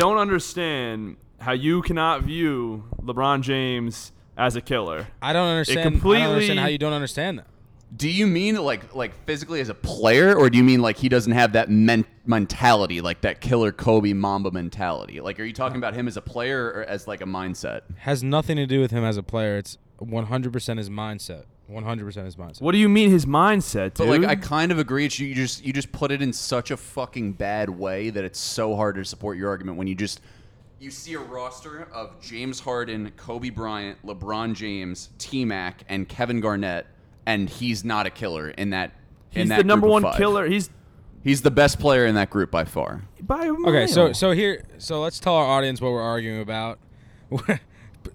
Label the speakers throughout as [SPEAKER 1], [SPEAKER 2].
[SPEAKER 1] Ryan Aquino.
[SPEAKER 2] I don't understand how you cannot view LeBron James as a killer.
[SPEAKER 3] I don't understand. I don't
[SPEAKER 2] completely-
[SPEAKER 3] understand how you don't understand that.
[SPEAKER 1] Do you mean like like physically as a player, or do you mean like he doesn't have that men- mentality, like that killer Kobe Mamba mentality? Like, are you talking about him as a player or as like a mindset?
[SPEAKER 3] Has nothing to do with him as a player. It's 100% his mindset. 100% his mindset.
[SPEAKER 2] What do you mean his mindset,
[SPEAKER 1] But like, I kind of agree. It's you, you just you just put it in such a fucking bad way that it's so hard to support your argument when you just you see a roster of James Harden, Kobe Bryant, LeBron James, T Mac, and Kevin Garnett, and he's not a killer in that. in
[SPEAKER 2] he's
[SPEAKER 1] that
[SPEAKER 2] the number
[SPEAKER 1] group
[SPEAKER 2] one killer. He's
[SPEAKER 1] He's the best player in that group by far.
[SPEAKER 2] by a
[SPEAKER 3] Okay, so so here, so let's tell our audience what we're arguing about.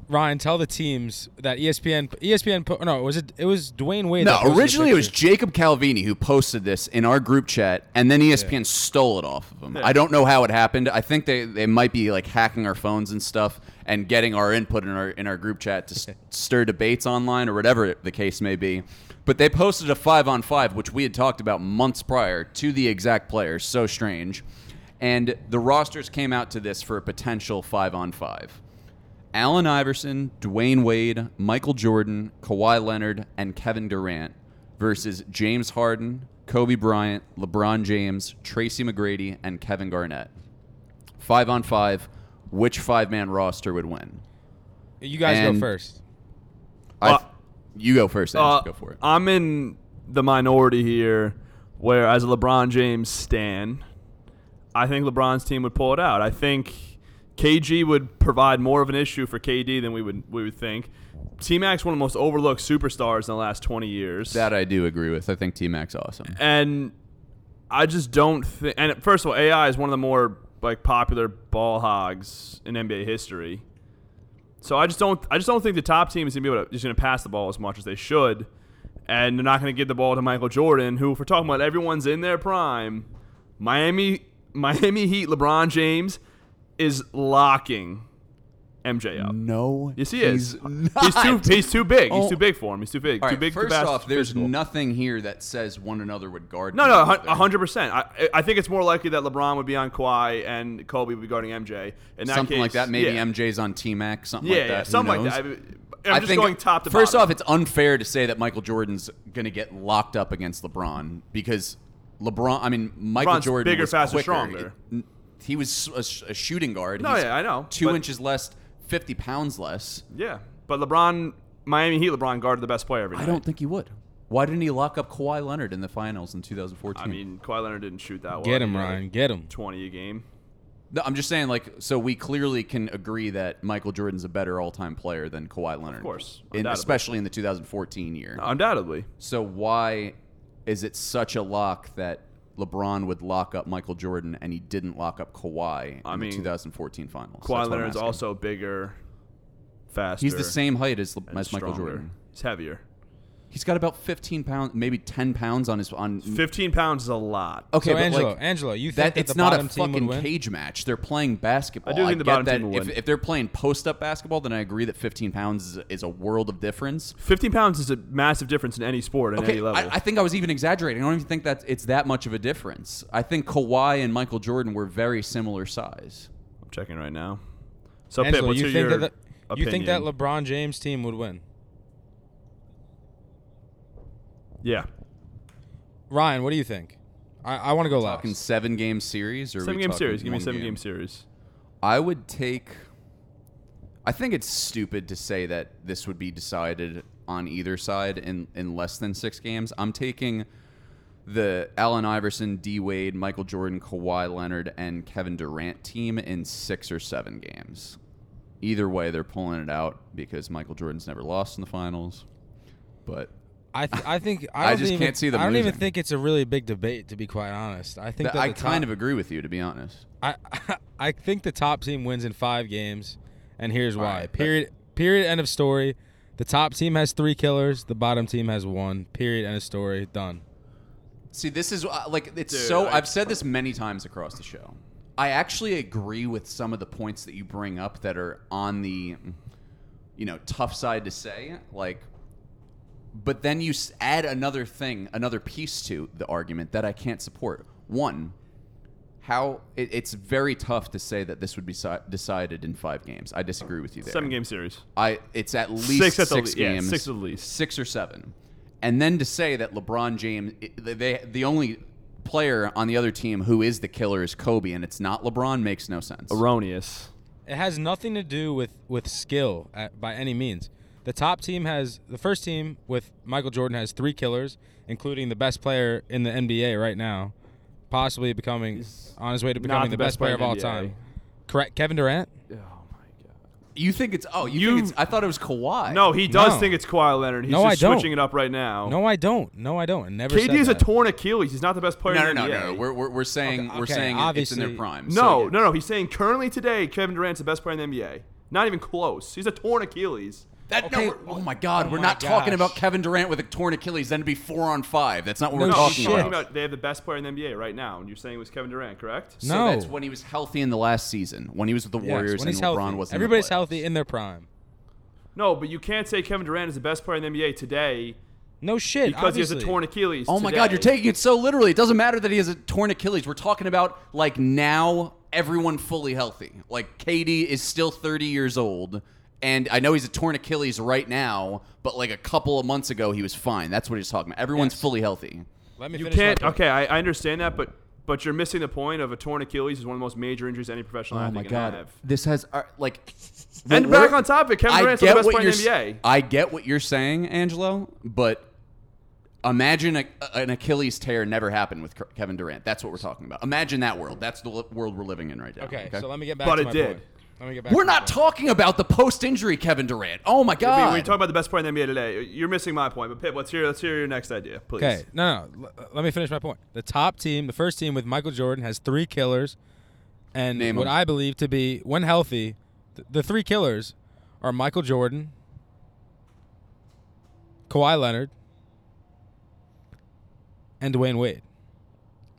[SPEAKER 3] Ryan, tell the teams that ESPN, ESPN, put, no, was it? It was Dwyane Wade. that
[SPEAKER 1] No,
[SPEAKER 3] the
[SPEAKER 1] originally it was. Jacob Calvini who posted this in our group chat, and then ESPN stole it off of him.
[SPEAKER 2] Yeah.
[SPEAKER 1] I don't know how it happened. I think they, they might be like hacking our phones and stuff and getting our input in our in our group chat to s- stir debates online or whatever the case may be. But they posted a five on five, which we had talked about months prior to the exact players. So strange. And the rosters came out to this for a potential five on five. Allen Iverson, Dwyane Wade, Michael Jordan, Kawhi Leonard, and Kevin Durant versus James Harden, Kobe Bryant, LeBron James, Tracy McGrady, and Kevin Garnett. Five on five. Which five man roster would win?
[SPEAKER 3] You guys
[SPEAKER 1] and-
[SPEAKER 3] go first.
[SPEAKER 1] I,
[SPEAKER 2] Uh,
[SPEAKER 1] you go first. Andrew.
[SPEAKER 2] Uh,
[SPEAKER 1] go for it.
[SPEAKER 2] I'm in the minority here, where as a LeBron James stan, I think LeBron's team would pull it out. I think KG would provide more of an issue for KD than we would we would think. T Mac's one of the most overlooked superstars in the last 20 years.
[SPEAKER 1] that I do agree with. I think T Mac's awesome.
[SPEAKER 2] and I just don't think. And first of all, AI is one of the more like popular ball hogs in NBA history. So I just don't. I just don't think the top team is gonna be able to just gonna pass the ball as much as they should, and they're not gonna give the ball to Michael Jordan, who, if we're talking about everyone's in their prime, Miami, Miami Heat, LeBron James is locking MJ up.
[SPEAKER 1] No,
[SPEAKER 2] Yes, he is.
[SPEAKER 1] he's
[SPEAKER 2] He's too. He's too big. He's
[SPEAKER 1] Oh.
[SPEAKER 2] too big for him. He's too big.
[SPEAKER 1] All
[SPEAKER 2] too big. too
[SPEAKER 1] first
[SPEAKER 2] fast,
[SPEAKER 1] off, there's
[SPEAKER 2] physical.
[SPEAKER 1] nothing here that says one another would guard.
[SPEAKER 2] No, no, a hundred percent. I, I think it's more likely that LeBron would be on Kawhi and Kobe would be guarding MJ. In that
[SPEAKER 1] something like that. Maybe
[SPEAKER 2] yeah.
[SPEAKER 1] MJ's on T Mac, something
[SPEAKER 2] Yeah,
[SPEAKER 1] like that.
[SPEAKER 2] yeah,
[SPEAKER 1] Who
[SPEAKER 2] something like that. I, I'm
[SPEAKER 1] I
[SPEAKER 2] just
[SPEAKER 1] think
[SPEAKER 2] going top to
[SPEAKER 1] first
[SPEAKER 2] bottom.
[SPEAKER 1] off, it's unfair to say that Michael Jordan's going to get locked up against LeBron because LeBron. I mean, Michael
[SPEAKER 2] LeBron's
[SPEAKER 1] Jordan
[SPEAKER 2] bigger,
[SPEAKER 1] was
[SPEAKER 2] faster,
[SPEAKER 1] quicker.
[SPEAKER 2] stronger.
[SPEAKER 1] It- he was a, a shooting guard.
[SPEAKER 2] No,
[SPEAKER 1] He's
[SPEAKER 2] yeah, I know,
[SPEAKER 1] Two
[SPEAKER 2] but-
[SPEAKER 1] inches less, fifty pounds less.
[SPEAKER 2] yeah, but LeBron, Miami Heat, LeBron guarded the best player every night.
[SPEAKER 1] I don't think he would. Why didn't he lock up Kawhi Leonard in the finals in 2014?
[SPEAKER 2] I mean, Kawhi Leonard didn't shoot that well.
[SPEAKER 3] Get him,
[SPEAKER 2] He had
[SPEAKER 3] Ryan. Get him.
[SPEAKER 2] Twenty a game.
[SPEAKER 1] No, I'm just saying, like, so we clearly can agree that Michael Jordan's a better all-time player than Kawhi Leonard. Of
[SPEAKER 2] course,
[SPEAKER 1] in,
[SPEAKER 2] undoubtedly.
[SPEAKER 1] especially in the 2014 year.
[SPEAKER 2] Undoubtedly.
[SPEAKER 1] So why is it such a lock that LeBron would lock up Michael Jordan and he didn't lock up Kawhi in
[SPEAKER 2] mean,
[SPEAKER 1] the 2014 finals?
[SPEAKER 2] Kawhi Leonard's also bigger, faster.
[SPEAKER 1] He's the same height as, as Michael
[SPEAKER 2] stronger.
[SPEAKER 1] Jordan.
[SPEAKER 2] He's heavier.
[SPEAKER 1] He's got about 15 pounds, maybe 10 pounds on his on.
[SPEAKER 2] Fifteen pounds is a lot.
[SPEAKER 1] Okay,
[SPEAKER 3] so
[SPEAKER 1] but
[SPEAKER 3] Angelo,
[SPEAKER 1] like,
[SPEAKER 3] Angelo, you think
[SPEAKER 1] that
[SPEAKER 3] that,
[SPEAKER 1] it's
[SPEAKER 3] the
[SPEAKER 1] not a
[SPEAKER 3] team
[SPEAKER 1] fucking cage match. They're playing basketball.
[SPEAKER 2] I do think the bottom
[SPEAKER 1] that
[SPEAKER 2] team would
[SPEAKER 1] if,
[SPEAKER 2] win.
[SPEAKER 1] if they're playing post up basketball, then I agree that 15 pounds is a, is a world of difference.
[SPEAKER 2] Fifteen pounds is a massive difference in any sport at
[SPEAKER 1] Okay,
[SPEAKER 2] any level.
[SPEAKER 1] I, I think I was even exaggerating. I don't even think that it's that much of a difference. I think Kawhi and Michael Jordan were very similar size.
[SPEAKER 2] I'm checking right now. So Pip,
[SPEAKER 3] Angelo,
[SPEAKER 2] what's
[SPEAKER 3] you
[SPEAKER 2] your
[SPEAKER 3] think that the, you think that? LeBron James team would win?
[SPEAKER 2] Yeah.
[SPEAKER 3] Ryan, what do you think? I, I want to go
[SPEAKER 1] Talking seven game series or
[SPEAKER 2] Seven game series. Give me a
[SPEAKER 1] one
[SPEAKER 2] seven game series.
[SPEAKER 1] I would take. I think it's stupid to say that this would be decided on either side in, in less than six games. I'm taking the Allen Iverson, D Wade, Michael Jordan, Kawhi Leonard, and Kevin Durant team in six or seven games. Either way, they're pulling it out because Michael Jordan's never lost in the finals. But
[SPEAKER 3] I th- I think I,
[SPEAKER 1] I
[SPEAKER 3] don't
[SPEAKER 1] just
[SPEAKER 3] even,
[SPEAKER 1] can't see them
[SPEAKER 3] I don't even think it's a really big debate, to be quite honest. I think
[SPEAKER 1] th-
[SPEAKER 3] that
[SPEAKER 1] I
[SPEAKER 3] the
[SPEAKER 1] kind
[SPEAKER 3] top-
[SPEAKER 1] of agree with you, to be honest.
[SPEAKER 3] I I think the top team wins in five games, and here's
[SPEAKER 1] All
[SPEAKER 3] why.
[SPEAKER 1] right, but-
[SPEAKER 3] period. Period. End of story. The top team has three killers. The bottom team has one. Period. End of story. Done.
[SPEAKER 1] See, this is uh, like it's
[SPEAKER 2] Dude,
[SPEAKER 1] so.
[SPEAKER 2] I-
[SPEAKER 1] I've said this many times across the show. I actually agree with some of the points that you bring up that are on the, you know, tough side to say. Like, but then you add another thing, another piece to the argument that I can't support. One, how it, it's very tough to say that this would be si- decided in five games. I disagree with you there.
[SPEAKER 2] Seven game series.
[SPEAKER 1] I it's at least
[SPEAKER 2] Six
[SPEAKER 1] six,
[SPEAKER 2] at the le- yeah,
[SPEAKER 1] games,
[SPEAKER 2] six at least.
[SPEAKER 1] six or seven, and then to say that LeBron James, they the only player on the other team who is the killer is Kobe, and it's not LeBron makes no sense.
[SPEAKER 2] Erroneous.
[SPEAKER 3] It has nothing to do with with skill at, by any means. The top team has the first team with Michael Jordan has three killers, including the best player in the NBA right now, possibly becoming on his way to becoming the, best, player, of all
[SPEAKER 2] the
[SPEAKER 3] time. Correct, Kevin Durant.
[SPEAKER 2] Oh my god.
[SPEAKER 1] You think it's oh you,
[SPEAKER 2] You-
[SPEAKER 1] think it's I thought it was Kawhi.
[SPEAKER 2] No, he does
[SPEAKER 3] No.
[SPEAKER 2] think it's Kawhi Leonard. He's
[SPEAKER 3] No, I don't.
[SPEAKER 2] switching it up right now.
[SPEAKER 3] No, I don't. No, I don't. I never
[SPEAKER 2] KD
[SPEAKER 3] said
[SPEAKER 2] is a torn Achilles. He's not the best player
[SPEAKER 1] no, no,
[SPEAKER 2] in the
[SPEAKER 1] no,
[SPEAKER 2] NBA.
[SPEAKER 1] no. We're, we're, we're saying
[SPEAKER 3] Okay,
[SPEAKER 1] we're
[SPEAKER 3] okay,
[SPEAKER 1] saying it- it's in their prime.
[SPEAKER 2] no,
[SPEAKER 1] So,
[SPEAKER 2] no, no. He's saying currently today, Kevin Durant's the best player in the NBA. Not even close. He's a torn Achilles.
[SPEAKER 1] That,
[SPEAKER 3] Okay,
[SPEAKER 1] no, oh my God,
[SPEAKER 3] oh
[SPEAKER 1] we're
[SPEAKER 3] my
[SPEAKER 1] not talking about Kevin Durant with a torn Achilles. Then it'd be four on five. That's not what
[SPEAKER 3] No
[SPEAKER 1] we're talking
[SPEAKER 2] he's
[SPEAKER 3] shit.
[SPEAKER 2] talking
[SPEAKER 1] about.
[SPEAKER 2] about they have the best player in the NBA right now, and you're saying it was Kevin Durant, correct?
[SPEAKER 1] So
[SPEAKER 3] No.
[SPEAKER 1] that's when he was healthy in the last season, when he was with the
[SPEAKER 3] Yes,
[SPEAKER 1] Warriors
[SPEAKER 3] when
[SPEAKER 1] and
[SPEAKER 3] he's
[SPEAKER 1] LeBron
[SPEAKER 3] healthy.
[SPEAKER 1] wasn't. in the
[SPEAKER 3] Everybody's healthy in their prime.
[SPEAKER 2] No, but you can't say Kevin Durant is the best player in the NBA today
[SPEAKER 3] No shit.
[SPEAKER 2] because he has a torn Achilles.
[SPEAKER 1] Oh my
[SPEAKER 2] today.
[SPEAKER 1] God, you're taking it so literally. It doesn't matter that he has a torn Achilles. We're talking about like now everyone fully healthy. Like KD is still 30 years old, and I know he's a torn Achilles right now, but like a couple of months ago he was fine. That's what he's talking about. Everyone's
[SPEAKER 3] Yes.
[SPEAKER 1] fully healthy.
[SPEAKER 3] Let me
[SPEAKER 2] You
[SPEAKER 3] finish
[SPEAKER 2] can't. Okay, I, I understand that, but but you're missing the point of a torn Achilles is one of the most major injuries any professional
[SPEAKER 1] Oh
[SPEAKER 2] athlete
[SPEAKER 1] my
[SPEAKER 2] can
[SPEAKER 1] God,
[SPEAKER 2] have.
[SPEAKER 1] this has uh, like.
[SPEAKER 2] And back on topic, Kevin Durant's the best
[SPEAKER 1] what
[SPEAKER 2] player in the NBA.
[SPEAKER 1] I get what you're saying, Angelo, but imagine a, an Achilles tear never happened with Kevin Durant. That's what we're talking about. Imagine that world. That's the world we're living in right now.
[SPEAKER 3] Okay, so let me get back
[SPEAKER 2] But
[SPEAKER 3] to
[SPEAKER 2] it
[SPEAKER 3] my
[SPEAKER 2] did.
[SPEAKER 3] point. Let me get back
[SPEAKER 1] We're not talking about the post-injury Kevin Durant. Oh my
[SPEAKER 2] We,
[SPEAKER 1] God!
[SPEAKER 2] we talk about the best player in the NBA today. You're missing my point. But Pip, let's hear let's hear your next idea, please.
[SPEAKER 3] Okay, no, no. l- let me finish my point. The top team, the first team with Michael Jordan, has three killers, and
[SPEAKER 1] Name
[SPEAKER 3] what
[SPEAKER 1] 'em.
[SPEAKER 3] I believe to be, when healthy, th- the three killers are Michael Jordan, Kawhi Leonard, and Dwyane Wade.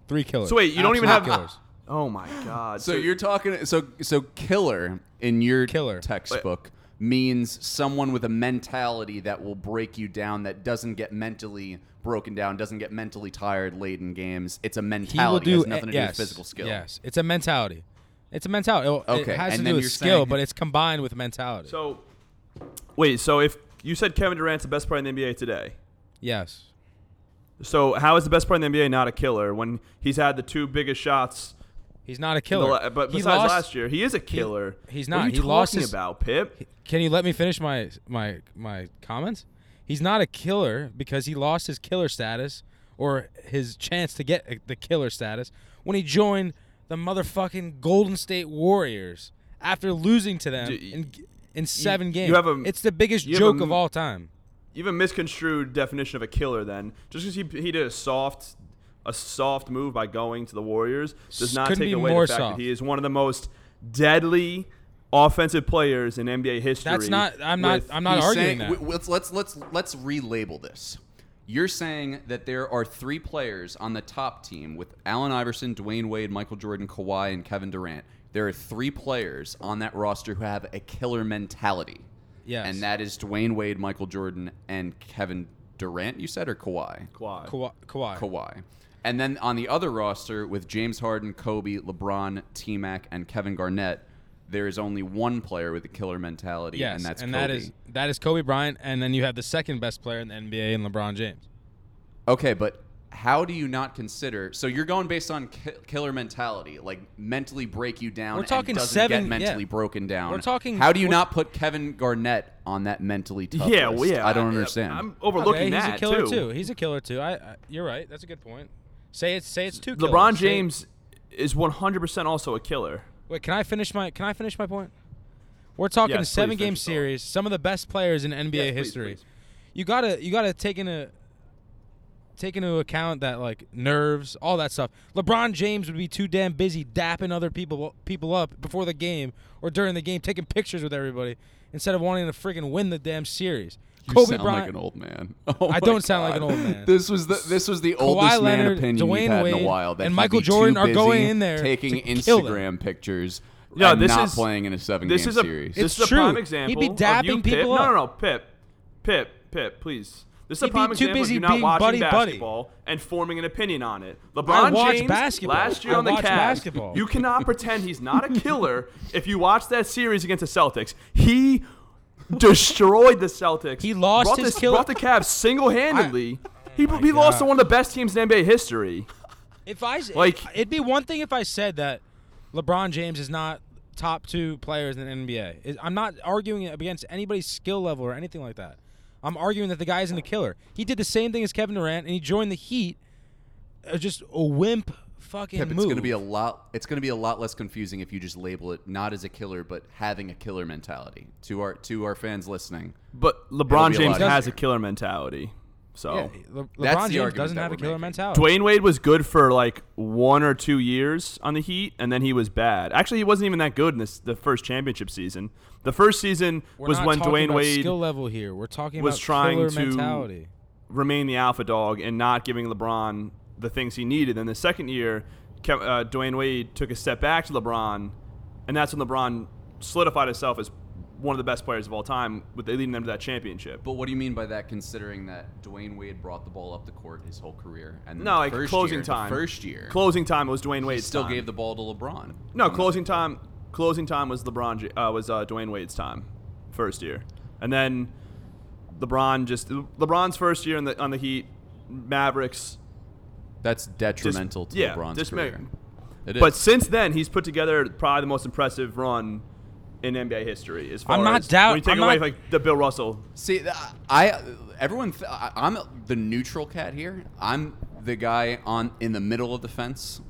[SPEAKER 3] Three killers.
[SPEAKER 2] So wait, you don't even have.
[SPEAKER 3] killers.
[SPEAKER 2] Oh my God.
[SPEAKER 1] so you're talking. So so killer in your
[SPEAKER 3] Killer.
[SPEAKER 1] textbook means someone with a mentality that will break you down. That doesn't get mentally broken down. Doesn't get mentally tired late in games. It's a mentality.
[SPEAKER 3] He will
[SPEAKER 1] mentality.
[SPEAKER 3] do
[SPEAKER 1] it has nothing to do
[SPEAKER 3] yes,
[SPEAKER 1] with physical skill.
[SPEAKER 3] Yes, it's a mentality. It's a mentality. It-
[SPEAKER 1] Okay,
[SPEAKER 3] It has
[SPEAKER 1] and
[SPEAKER 3] to
[SPEAKER 1] then
[SPEAKER 3] do with
[SPEAKER 1] you're
[SPEAKER 3] skill,
[SPEAKER 1] saying-
[SPEAKER 3] but it's combined with mentality.
[SPEAKER 2] So, wait. So if you said Kevin Durant's the best player in the NBA today,
[SPEAKER 3] yes.
[SPEAKER 2] so how is the best player in the NBA not a killer when he's had the two biggest shots?
[SPEAKER 3] He's not a
[SPEAKER 2] the
[SPEAKER 3] killer.
[SPEAKER 2] but besides
[SPEAKER 3] lost-
[SPEAKER 2] last year, he is a killer.
[SPEAKER 3] he's
[SPEAKER 2] What are
[SPEAKER 3] not.
[SPEAKER 2] you
[SPEAKER 3] He lost
[SPEAKER 2] talking
[SPEAKER 3] his-
[SPEAKER 2] about Pip?
[SPEAKER 3] Can you let me finish my my my comments? He's not a killer because he lost his killer status or his chance to get the killer status when he joined the motherfucking Golden State Warriors after losing to them
[SPEAKER 2] D-
[SPEAKER 3] in in seven games.
[SPEAKER 2] you have a-
[SPEAKER 3] it's the biggest
[SPEAKER 2] you have a
[SPEAKER 3] joke of all time.
[SPEAKER 2] You have a misconstrued definition of a killer. Then just because he, he did a soft a soft move by going to the Warriors does not
[SPEAKER 3] Couldn't
[SPEAKER 2] take away
[SPEAKER 3] more
[SPEAKER 2] the fact
[SPEAKER 3] soft.
[SPEAKER 2] that he is one of the most deadly offensive players in NBA history.
[SPEAKER 3] That's not. I'm not.
[SPEAKER 2] with-
[SPEAKER 3] I'm not arguing
[SPEAKER 1] saying-
[SPEAKER 3] that.
[SPEAKER 1] w- Let's let's let's let's relabel this. You're saying that there are three players on the top team with Allen Iverson, Dwyane Wade, Michael Jordan, Kawhi, and Kevin Durant. There are three players on that roster who have a killer mentality.
[SPEAKER 3] Yes.
[SPEAKER 1] And that is Dwyane Wade, Michael Jordan, and Kevin Durant. You said or Kawhi?
[SPEAKER 2] Kawhi.
[SPEAKER 3] Kawhi. Kawhi.
[SPEAKER 1] Kawhi. And then on the other roster with James Harden, Kobe, LeBron, T Mac, and Kevin Garnett, there is only one player with a killer mentality,
[SPEAKER 3] Yes,
[SPEAKER 1] and that's
[SPEAKER 3] and
[SPEAKER 1] Kobe.
[SPEAKER 3] that is that is Kobe Bryant, and then you have the second best player in the NBA, in LeBron James.
[SPEAKER 1] Okay, but how do you not consider? So you're going based on ki- killer mentality, like mentally break you down.
[SPEAKER 3] We're
[SPEAKER 1] and
[SPEAKER 3] talking
[SPEAKER 1] doesn't
[SPEAKER 3] seven-
[SPEAKER 1] get mentally
[SPEAKER 3] yeah.
[SPEAKER 1] broken down.
[SPEAKER 3] We're talking-
[SPEAKER 1] How do you not put Kevin Garnett on that mentally tough
[SPEAKER 2] yeah,
[SPEAKER 1] list?
[SPEAKER 2] well, yeah.
[SPEAKER 1] I don't understand.
[SPEAKER 2] I'm overlooking
[SPEAKER 3] okay,
[SPEAKER 2] that
[SPEAKER 3] he's a killer
[SPEAKER 2] too.
[SPEAKER 3] He's a killer too. I, I you're right. That's a good point. Say it's say it's two.
[SPEAKER 2] LeBron
[SPEAKER 3] killers. Say-
[SPEAKER 2] James is 100% also a killer.
[SPEAKER 3] Wait, can I finish my can I finish my point? We're talking
[SPEAKER 2] Yes,
[SPEAKER 3] a seven game series, some of the best players in NBA
[SPEAKER 2] Yes, please,
[SPEAKER 3] history.
[SPEAKER 2] please.
[SPEAKER 3] You gotta you gotta take into take into account that like nerves, all that stuff. LeBron James would be too damn busy dapping other people people up before the game or during the game, taking pictures with everybody instead of wanting to freaking win the damn series.
[SPEAKER 1] You
[SPEAKER 3] Kobe
[SPEAKER 1] sound
[SPEAKER 3] Bryant,
[SPEAKER 1] like an old man. Oh
[SPEAKER 3] I don't sound like an old man.
[SPEAKER 1] This was the this was the oldest
[SPEAKER 3] Kawhi
[SPEAKER 1] man
[SPEAKER 3] Leonard,
[SPEAKER 1] opinion we've
[SPEAKER 3] Dwyane
[SPEAKER 1] had in
[SPEAKER 3] Wade,
[SPEAKER 1] a while. That
[SPEAKER 3] and
[SPEAKER 1] he'd
[SPEAKER 3] Michael
[SPEAKER 1] be
[SPEAKER 3] Jordan
[SPEAKER 1] too
[SPEAKER 3] are going in there
[SPEAKER 1] taking
[SPEAKER 3] to kill them.
[SPEAKER 1] Instagram pictures
[SPEAKER 2] No,
[SPEAKER 1] and
[SPEAKER 2] this
[SPEAKER 1] not
[SPEAKER 2] is-
[SPEAKER 1] playing in a seven
[SPEAKER 2] This
[SPEAKER 1] game
[SPEAKER 2] is a
[SPEAKER 1] series.
[SPEAKER 2] this
[SPEAKER 3] It's
[SPEAKER 2] is a
[SPEAKER 3] true.
[SPEAKER 2] prime
[SPEAKER 3] He'd
[SPEAKER 2] example.
[SPEAKER 3] be
[SPEAKER 2] of
[SPEAKER 3] dapping
[SPEAKER 2] you, Pip.
[SPEAKER 3] people
[SPEAKER 2] No,
[SPEAKER 3] up.
[SPEAKER 2] no, no, Pip, Pip, Pip. Please. This is a
[SPEAKER 3] He'd be
[SPEAKER 2] prime
[SPEAKER 3] too
[SPEAKER 2] example of you not
[SPEAKER 3] being
[SPEAKER 2] watching
[SPEAKER 3] buddy-buddy.
[SPEAKER 2] basketball and forming an opinion on it. LeBron
[SPEAKER 3] watch
[SPEAKER 2] James
[SPEAKER 3] basketball.
[SPEAKER 2] last year
[SPEAKER 3] I
[SPEAKER 2] on the
[SPEAKER 3] watch
[SPEAKER 2] Cavs.
[SPEAKER 3] basketball.
[SPEAKER 2] You cannot pretend he's not a killer if you watch that series against the Celtics. He destroyed the Celtics.
[SPEAKER 3] He lost
[SPEAKER 2] brought
[SPEAKER 3] his
[SPEAKER 2] the,
[SPEAKER 3] killer-
[SPEAKER 2] brought the Cavs single-handedly. he
[SPEAKER 3] oh
[SPEAKER 2] he lost to one of the best teams in NBA history.
[SPEAKER 3] If I
[SPEAKER 2] Like-
[SPEAKER 3] it'd be one thing if I said that LeBron James is not top two players in the NBA. I'm not arguing against anybody's skill level or anything like that. I'm arguing that the guy isn't a killer. He did the same thing as Kevin Durant, and he joined the Heat. Just a wimp fucking
[SPEAKER 1] Pip,
[SPEAKER 3] move.
[SPEAKER 1] it's going to be a lot. It's going to be a lot less confusing if you just label it not as a killer, but having a killer mentality. To our to our fans listening,
[SPEAKER 2] But LeBron
[SPEAKER 1] be a
[SPEAKER 2] James
[SPEAKER 1] lot
[SPEAKER 2] has a killer mentality. So
[SPEAKER 3] Yeah, Le-
[SPEAKER 1] That's
[SPEAKER 3] LeBron
[SPEAKER 1] the
[SPEAKER 3] James
[SPEAKER 1] argument
[SPEAKER 3] doesn't have a killer
[SPEAKER 1] making.
[SPEAKER 3] mentality.
[SPEAKER 2] Dwyane Wade was good for like one or two years on the Heat, and then he was bad. Actually, he wasn't even that good in this the first championship season. The first season
[SPEAKER 3] We're
[SPEAKER 2] was
[SPEAKER 3] not
[SPEAKER 2] when
[SPEAKER 3] talking
[SPEAKER 2] Dwyane
[SPEAKER 3] about
[SPEAKER 2] Wade
[SPEAKER 3] skill level here. We're talking
[SPEAKER 2] was
[SPEAKER 3] about
[SPEAKER 2] trying to
[SPEAKER 3] mentality.
[SPEAKER 2] remain the alpha dog and not giving LeBron the things he needed. And the second year, Kev- uh, Dwyane Wade took a step back to LeBron, and that's when LeBron solidified himself as one of the best players of all time, with leading them to that championship.
[SPEAKER 1] but what do you mean by that? Considering that Dwyane Wade brought the ball up the court his whole career, and then
[SPEAKER 2] no,
[SPEAKER 1] the
[SPEAKER 2] like
[SPEAKER 1] first
[SPEAKER 2] closing
[SPEAKER 1] year,
[SPEAKER 2] time.
[SPEAKER 1] first year,
[SPEAKER 2] closing time was
[SPEAKER 1] Dwyane
[SPEAKER 2] Wade.
[SPEAKER 1] still gave the ball to LeBron.
[SPEAKER 2] No, closing time. Closing time was LeBron. Uh, was uh, Dwyane Wade's time, first year, and then LeBron just LeBron's first year in the on the Heat, Mavericks.
[SPEAKER 1] That's detrimental to
[SPEAKER 2] yeah,
[SPEAKER 1] LeBron's
[SPEAKER 2] this
[SPEAKER 1] career. It
[SPEAKER 2] But since then, he's put together probably the most impressive run in NBA history. As far
[SPEAKER 3] I'm not
[SPEAKER 2] as
[SPEAKER 3] doubt-
[SPEAKER 2] when you take
[SPEAKER 3] I'm
[SPEAKER 2] away
[SPEAKER 3] not-
[SPEAKER 2] like the Bill Russell.
[SPEAKER 1] See, I everyone. Th- I- I'm the neutral cat here. I'm the guy on in the middle of the fence,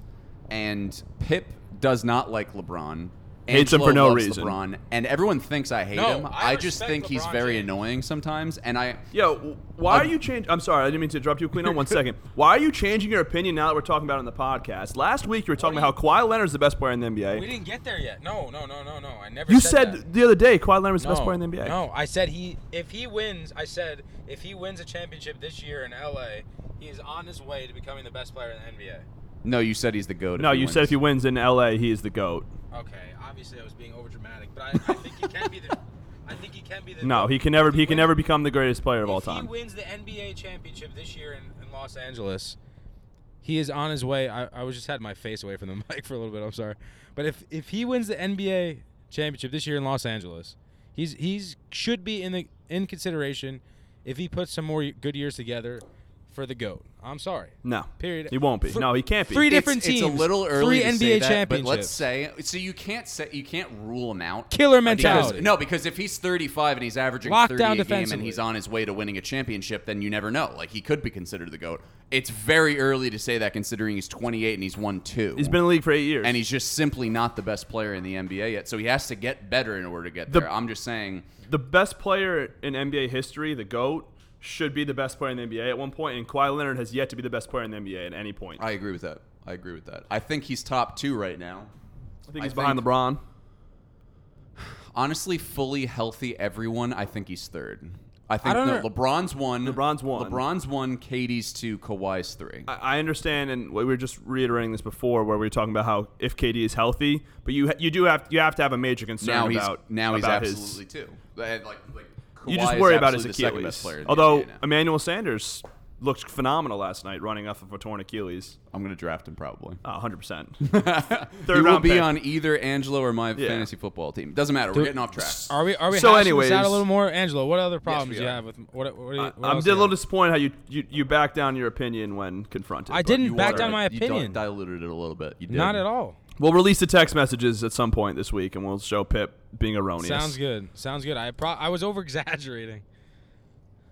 [SPEAKER 1] and Pip does not like LeBron.
[SPEAKER 2] Hates him for no reason.
[SPEAKER 1] LeBron, and everyone thinks I hate
[SPEAKER 3] No,
[SPEAKER 1] him.
[SPEAKER 3] I
[SPEAKER 1] I, just
[SPEAKER 3] respect
[SPEAKER 1] think he's very
[SPEAKER 3] James.
[SPEAKER 1] annoying sometimes, and I.
[SPEAKER 2] Yo, why
[SPEAKER 1] Uh,
[SPEAKER 2] are you changing? I'm sorry, I didn't mean to interrupt you, Queen. On one second. Why are you changing your opinion now that we're talking about it on the podcast? Last week you were talking
[SPEAKER 3] What do
[SPEAKER 2] about how Kawhi Leonard's the best player in the NBA.
[SPEAKER 3] We didn't get there yet. No, no, no, no, no. I never.
[SPEAKER 2] You
[SPEAKER 3] said,
[SPEAKER 2] said
[SPEAKER 3] that.
[SPEAKER 2] the other day Kawhi Leonard's the
[SPEAKER 3] no,
[SPEAKER 2] best player in the NBA.
[SPEAKER 3] No, I said he. If he wins, I said if he wins a championship this year in LA, he is on his way to becoming the best player in the NBA.
[SPEAKER 1] No, you said he's the goat.
[SPEAKER 2] No, you said if he wins in LA, he is the goat.
[SPEAKER 3] Okay, obviously I was being overdramatic, but I, I think he can be the. I think he can be the.
[SPEAKER 2] No,
[SPEAKER 3] GOAT.
[SPEAKER 2] he can never.
[SPEAKER 3] If
[SPEAKER 2] He can
[SPEAKER 3] wins-
[SPEAKER 2] never become the greatest player of all
[SPEAKER 3] if
[SPEAKER 2] time.
[SPEAKER 3] he wins the NBA championship this year in, in Los Angeles, he is on his way. I, I was just had my face away from the mic for a little bit. I'm sorry, but if if he wins the NBA championship this year in Los Angeles, he's he's should be in the in consideration if he puts some more good years together for the goat. I'm sorry.
[SPEAKER 2] No,
[SPEAKER 3] Period.
[SPEAKER 2] He won't be.
[SPEAKER 3] Fr-
[SPEAKER 2] no, he can't be.
[SPEAKER 3] Three
[SPEAKER 1] It's-
[SPEAKER 3] different
[SPEAKER 1] it's,
[SPEAKER 3] teams.
[SPEAKER 1] a little early
[SPEAKER 3] Three
[SPEAKER 1] to
[SPEAKER 3] NBA
[SPEAKER 1] say that,
[SPEAKER 3] championships.
[SPEAKER 1] but let's say so you can't say you can't rule him out.
[SPEAKER 3] Killer
[SPEAKER 1] Because-
[SPEAKER 3] mentality.
[SPEAKER 1] no, because if he's 35 and he's averaging
[SPEAKER 3] Lockdown
[SPEAKER 1] 30 a game and he's on his way to winning a championship, then you never know. Like he could be considered the goat. It's very early to say that considering he's 28 and he's won two.
[SPEAKER 2] He's been in the league for eight years.
[SPEAKER 1] and he's just simply not the best player in the NBA yet. So he has to get better in order to get
[SPEAKER 2] The-
[SPEAKER 1] there. I'm just saying.
[SPEAKER 2] the best player in NBA history, the GOAT, should be the best player in the NBA at one point, and Kawhi Leonard has yet to be the best player in the NBA at any point. I,
[SPEAKER 1] I agree with that. I agree with that. I think he's top two right now.
[SPEAKER 2] I think
[SPEAKER 1] I
[SPEAKER 2] he's behind
[SPEAKER 1] think-
[SPEAKER 2] LeBron.
[SPEAKER 1] Honestly, fully healthy, everyone. I think he's third. I think
[SPEAKER 3] I
[SPEAKER 1] no, LeBron's one.
[SPEAKER 2] LeBron's one.
[SPEAKER 1] LeBron's one. KD's two. Kawhi's three.
[SPEAKER 2] I, I understand, and we were just reiterating this before, where we were talking about how if KD is healthy, but you you do have you have to have a major concern
[SPEAKER 1] now he's
[SPEAKER 2] about
[SPEAKER 1] now he's
[SPEAKER 2] about
[SPEAKER 1] absolutely
[SPEAKER 2] his.
[SPEAKER 1] two. Like, like
[SPEAKER 2] You
[SPEAKER 1] Kawhi
[SPEAKER 2] just
[SPEAKER 1] is
[SPEAKER 2] worry about his
[SPEAKER 1] absolutely the second
[SPEAKER 2] Achilles.
[SPEAKER 1] best player in the
[SPEAKER 2] Although Emmanuel Sanders looked phenomenal last night, running off of a torn Achilles.
[SPEAKER 1] I'm gonna draft him probably.
[SPEAKER 2] Oh, 100 percent.
[SPEAKER 1] he
[SPEAKER 2] Third
[SPEAKER 1] will
[SPEAKER 2] round
[SPEAKER 1] be
[SPEAKER 2] pick.
[SPEAKER 1] on either Angelo or my
[SPEAKER 2] Yeah.
[SPEAKER 1] fantasy football team. Doesn't matter. We're getting off track.
[SPEAKER 3] Are we are we
[SPEAKER 2] So
[SPEAKER 3] hashing this out
[SPEAKER 2] anyways-
[SPEAKER 3] a little more, Angelo? What other problems
[SPEAKER 1] we
[SPEAKER 3] do you have with what? what, do you,
[SPEAKER 2] I,
[SPEAKER 3] what
[SPEAKER 2] I'm a little
[SPEAKER 3] have?
[SPEAKER 2] disappointed how you, you you back down your opinion when confronted.
[SPEAKER 3] I didn't back down
[SPEAKER 1] it-
[SPEAKER 3] my
[SPEAKER 1] you di-
[SPEAKER 3] opinion.
[SPEAKER 1] diluted it a little bit. You did.
[SPEAKER 3] Not at all.
[SPEAKER 2] We'll release the text messages at some point this week, and we'll show Pip being erroneous.
[SPEAKER 3] Sounds good. Sounds good. I pro- I was over exaggerating.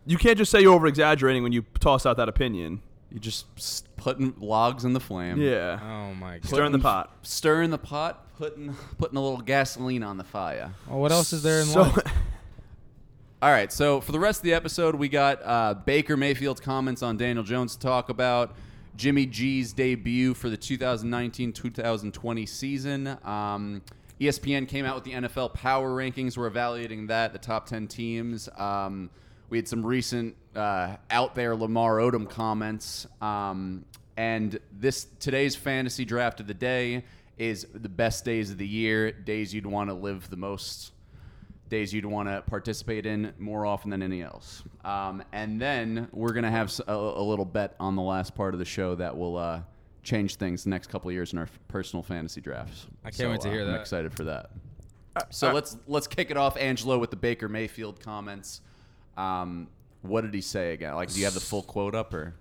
[SPEAKER 2] You can't just say you're over exaggerating when you toss out that opinion.
[SPEAKER 1] You just s- putting logs in the flame.
[SPEAKER 2] Yeah.
[SPEAKER 3] Oh my god.
[SPEAKER 2] Stir in the
[SPEAKER 1] Putting-
[SPEAKER 2] pot.
[SPEAKER 1] Stirring the pot. Putting putting a little gasoline on the fire.
[SPEAKER 3] Well, what else is there in
[SPEAKER 2] So,
[SPEAKER 3] life?
[SPEAKER 1] All right, so for the rest of the episode, we got uh, Baker Mayfield's comments on Daniel Jones to talk about, Jimmy G's debut for the 2019-2020 season. Um, ESPN came out with the NFL Power Rankings. We're evaluating that, the top 10 teams. Um, we had some recent uh, out there Lamar Odom comments. Um, and this today's fantasy draft of the day is the best days of the year, days you'd want to live the most days you'd want to participate in more often than any else. Um, and then we're gonna have a little bet on the last part of the show that will uh, change things the next couple of years in our f- personal fantasy drafts.
[SPEAKER 3] I can't
[SPEAKER 1] So,
[SPEAKER 3] wait to
[SPEAKER 1] uh,
[SPEAKER 3] hear
[SPEAKER 1] I'm excited for that. So let's let's kick it off, Angelo, with the Baker Mayfield comments. Um, what did he say again? Like, do you have the full quote up or?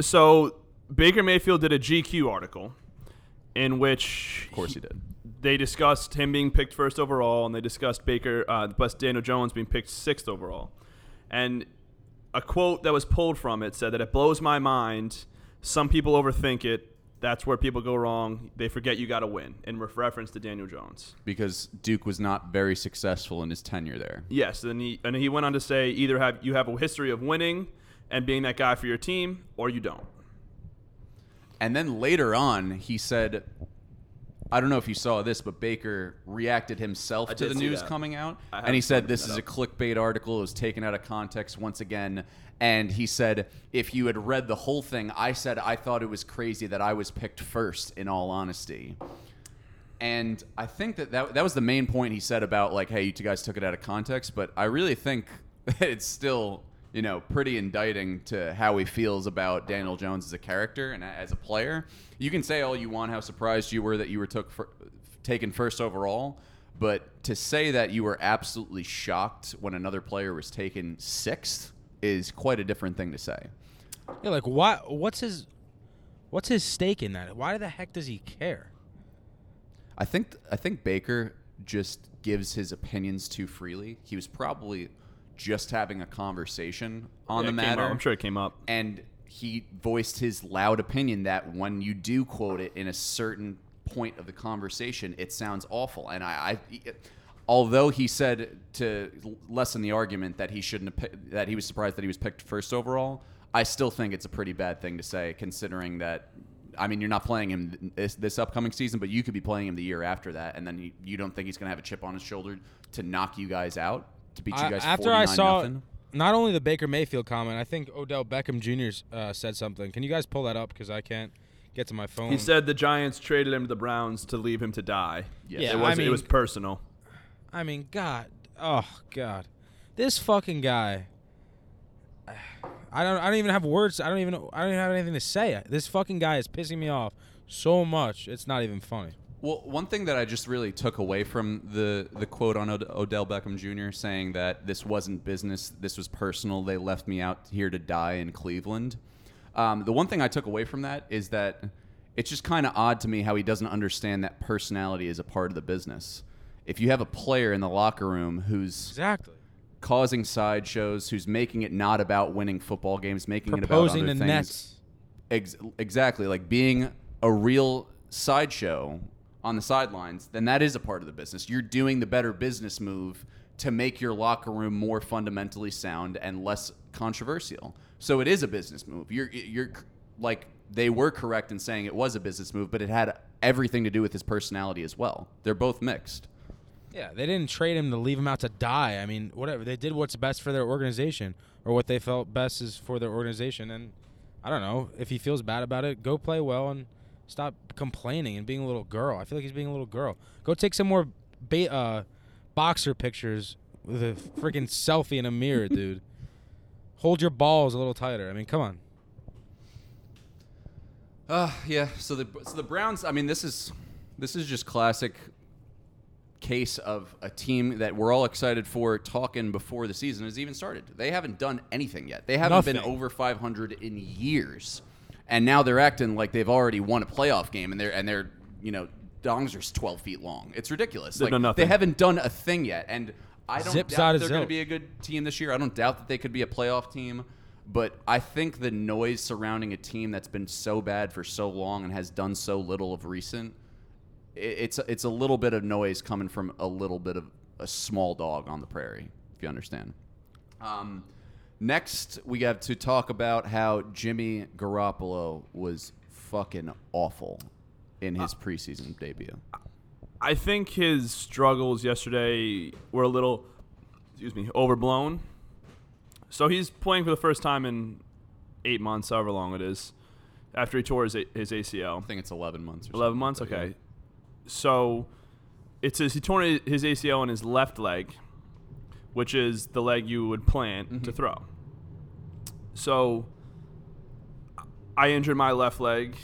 [SPEAKER 2] So Baker Mayfield did a GQ article in which
[SPEAKER 1] Of course he did.
[SPEAKER 2] They discussed him being picked first overall, and they discussed Baker, uh, plus Daniel Jones being picked sixth overall. And a quote that was pulled from it said that it blows my mind. Some people overthink it. That's where people go wrong. They forget you got to win, in ref- reference to Daniel Jones.
[SPEAKER 1] Because Duke was not very successful in his tenure there.
[SPEAKER 2] Yes, and he and he went on to say either have you have a history of winning and being that guy for your team, or you don't.
[SPEAKER 1] And then later on, he said, I don't know if you saw this, but Baker reacted himself
[SPEAKER 2] I
[SPEAKER 1] to the news
[SPEAKER 2] that.
[SPEAKER 1] coming out. And he said, This is a clickbait article. It was taken out of context once again. And he said, If you had read the whole thing, I said I thought it was crazy that I was picked first, in all honesty. And I think that, that that was the main point he said about, like, hey, you two guys took it out of context. But I really think that it's still, you know, pretty indicting to how he feels about Daniel Jones as a character and as a player. You can say all you want how surprised you were that you were took for, taken first overall, but to say that you were absolutely shocked when another player was taken sixth is quite a different thing to say.
[SPEAKER 3] Yeah, like what? What's his? What's his stake in that? Why the heck does he care?
[SPEAKER 1] I think I think Baker just gives his opinions too freely. He was probably just having a conversation on
[SPEAKER 2] Yeah,
[SPEAKER 1] the matter.
[SPEAKER 2] up. I'm sure it came up.
[SPEAKER 1] and he voiced his loud opinion that when you do quote it in a certain point of the conversation, it sounds awful. And I, I although he said to lessen the argument that he shouldn't have, that he was surprised that he was picked first overall, I still think it's a pretty bad thing to say, considering that. I mean, you're not playing him this, this upcoming season, but you could be playing him the year after that, and then he, you don't think he's going to have a chip on his shoulder to knock you guys out, to beat you
[SPEAKER 3] I-
[SPEAKER 1] guys.
[SPEAKER 3] after I saw
[SPEAKER 1] nothing?
[SPEAKER 3] not only the Baker Mayfield comment, I think Odell Beckham Jr. Uh, said something. Can you guys pull that up because I can't get to my phone?
[SPEAKER 2] He said the Giants traded him to the Browns to leave him to die.
[SPEAKER 1] Yes.
[SPEAKER 3] Yeah,
[SPEAKER 2] it was
[SPEAKER 3] I mean-
[SPEAKER 2] it was personal.
[SPEAKER 3] I mean, God, oh God, this fucking guy. I don't. I don't even have words. I don't even. I don't even have anything to say. This fucking guy is pissing me off so much. It's not even funny.
[SPEAKER 1] Well, one thing that I just really took away from the the quote on Od- Odell Beckham Jr. saying that this wasn't business, this was personal. They left me out here to die in Cleveland. Um, the one thing I took away from that is that it's just kind of odd to me how he doesn't understand that personality is a part of the business. If you have a player in the locker room who's
[SPEAKER 3] Exactly.
[SPEAKER 1] causing sideshows, who's making it not about winning football games, making
[SPEAKER 3] Proposing
[SPEAKER 1] it about other things,
[SPEAKER 3] Nets.
[SPEAKER 1] Ex- exactly, like being a real sideshow on the sidelines, then that is a part of the business. You're doing the better business move to make your locker room more fundamentally sound and less controversial. So it is a business move. You're you're like they were correct in saying it was a business move, but it had everything to do with his personality as well. They're both mixed.
[SPEAKER 3] Yeah, they didn't trade him to leave him out to die. I mean, whatever. They did what's best for their organization or what they felt best is for their organization. And I don't know. If he feels bad about it, go play well and stop complaining and being a little girl. I feel like he's being a little girl. Go take some more ba- uh, boxer pictures with a freaking selfie in a mirror, dude. Hold your balls a little tighter. I mean, come on.
[SPEAKER 1] Uh, yeah. So the so the Browns. I mean, this is this is just classic case of a team that we're all excited for talking before the season has even started. They haven't done anything yet. They haven't been over 500 in years, and now they're acting like they've already won a playoff game, and they're and they're you know dongs are 12 feet long. It's ridiculous.
[SPEAKER 2] They've
[SPEAKER 1] like
[SPEAKER 2] done nothing.
[SPEAKER 1] they haven't done a thing yet, and I don't
[SPEAKER 3] Zip,
[SPEAKER 1] doubt they're going to be a good team this year. I don't doubt that they could be a playoff team. But I think the noise surrounding a team that's been so bad for so long and has done so little of recent, it's it's a little bit of noise coming from a little bit of a small dog on the prairie, if you understand. Um, next, we have to talk about how Jimmy Garoppolo was fucking awful in his uh, preseason debut.
[SPEAKER 2] I think his struggles yesterday were a little, excuse me, overblown. So he's playing for the first time in eight months, however long it is, after he tore his, his ACL.
[SPEAKER 1] I think it's 11 months or
[SPEAKER 2] 11
[SPEAKER 1] something,
[SPEAKER 2] months? Okay. So it says he tore his ACL in his left leg. which is the leg you would plant to mm-hmm. throw. So I injured my left leg.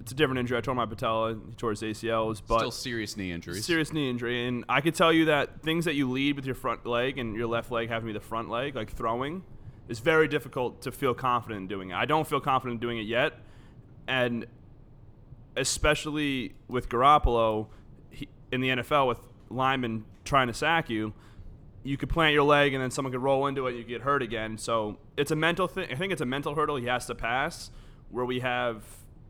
[SPEAKER 2] It's a different injury. I tore my patella, tore his ACLs, but
[SPEAKER 1] Still serious knee injuries.
[SPEAKER 2] serious knee injury. And I could tell you that things that you lead with your front leg and your left leg having to be the front leg, like throwing, is very difficult to feel confident in doing it. I don't feel confident in doing it yet. And especially with Garoppolo he, in the NFL with linemen trying to sack you, you could plant your leg and then someone could roll into it and you get hurt again. So it's a mental thing. I think it's a mental hurdle he has to pass where we have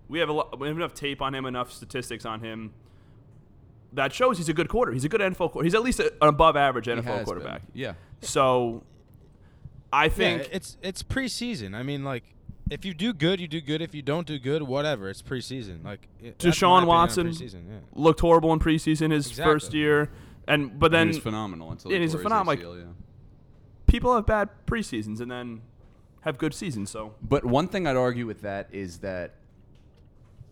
[SPEAKER 2] we have a lot, we have enough tape on him, enough statistics on him that shows he's a good quarter. He's a good NFL quarter. He's at least a, an above average
[SPEAKER 1] He
[SPEAKER 2] NFL quarterback.
[SPEAKER 1] been. Yeah.
[SPEAKER 2] So I think
[SPEAKER 3] yeah, it's it's preseason. I mean, like, if you do good, you do good. If you don't do good, whatever. It's preseason. Like, it- that's my
[SPEAKER 2] Deshaun Watson
[SPEAKER 3] yeah.
[SPEAKER 2] looked horrible in preseason his
[SPEAKER 3] Exactly.
[SPEAKER 2] first year, and but then
[SPEAKER 1] he was phenomenal until
[SPEAKER 2] Yeah, he's a phenomenal-
[SPEAKER 1] ACL, yeah.
[SPEAKER 2] people have bad preseasons and then have good seasons. So
[SPEAKER 1] But one thing I'd argue with that is that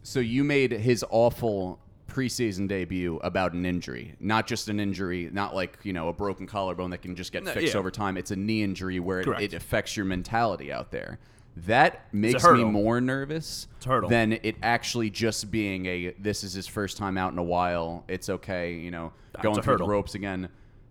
[SPEAKER 1] so you made his awful preseason debut about an injury, not just an injury, not like, you know, a broken collarbone that can just get
[SPEAKER 2] No,
[SPEAKER 1] fixed
[SPEAKER 2] yeah.
[SPEAKER 1] over time. It's a knee injury where it, it affects your mentality out there. That makes me more nervous
[SPEAKER 2] It's a hurdle.
[SPEAKER 1] than it actually just being a this is his first time out in a while. It's okay, you know,
[SPEAKER 2] That's
[SPEAKER 1] going through the ropes again.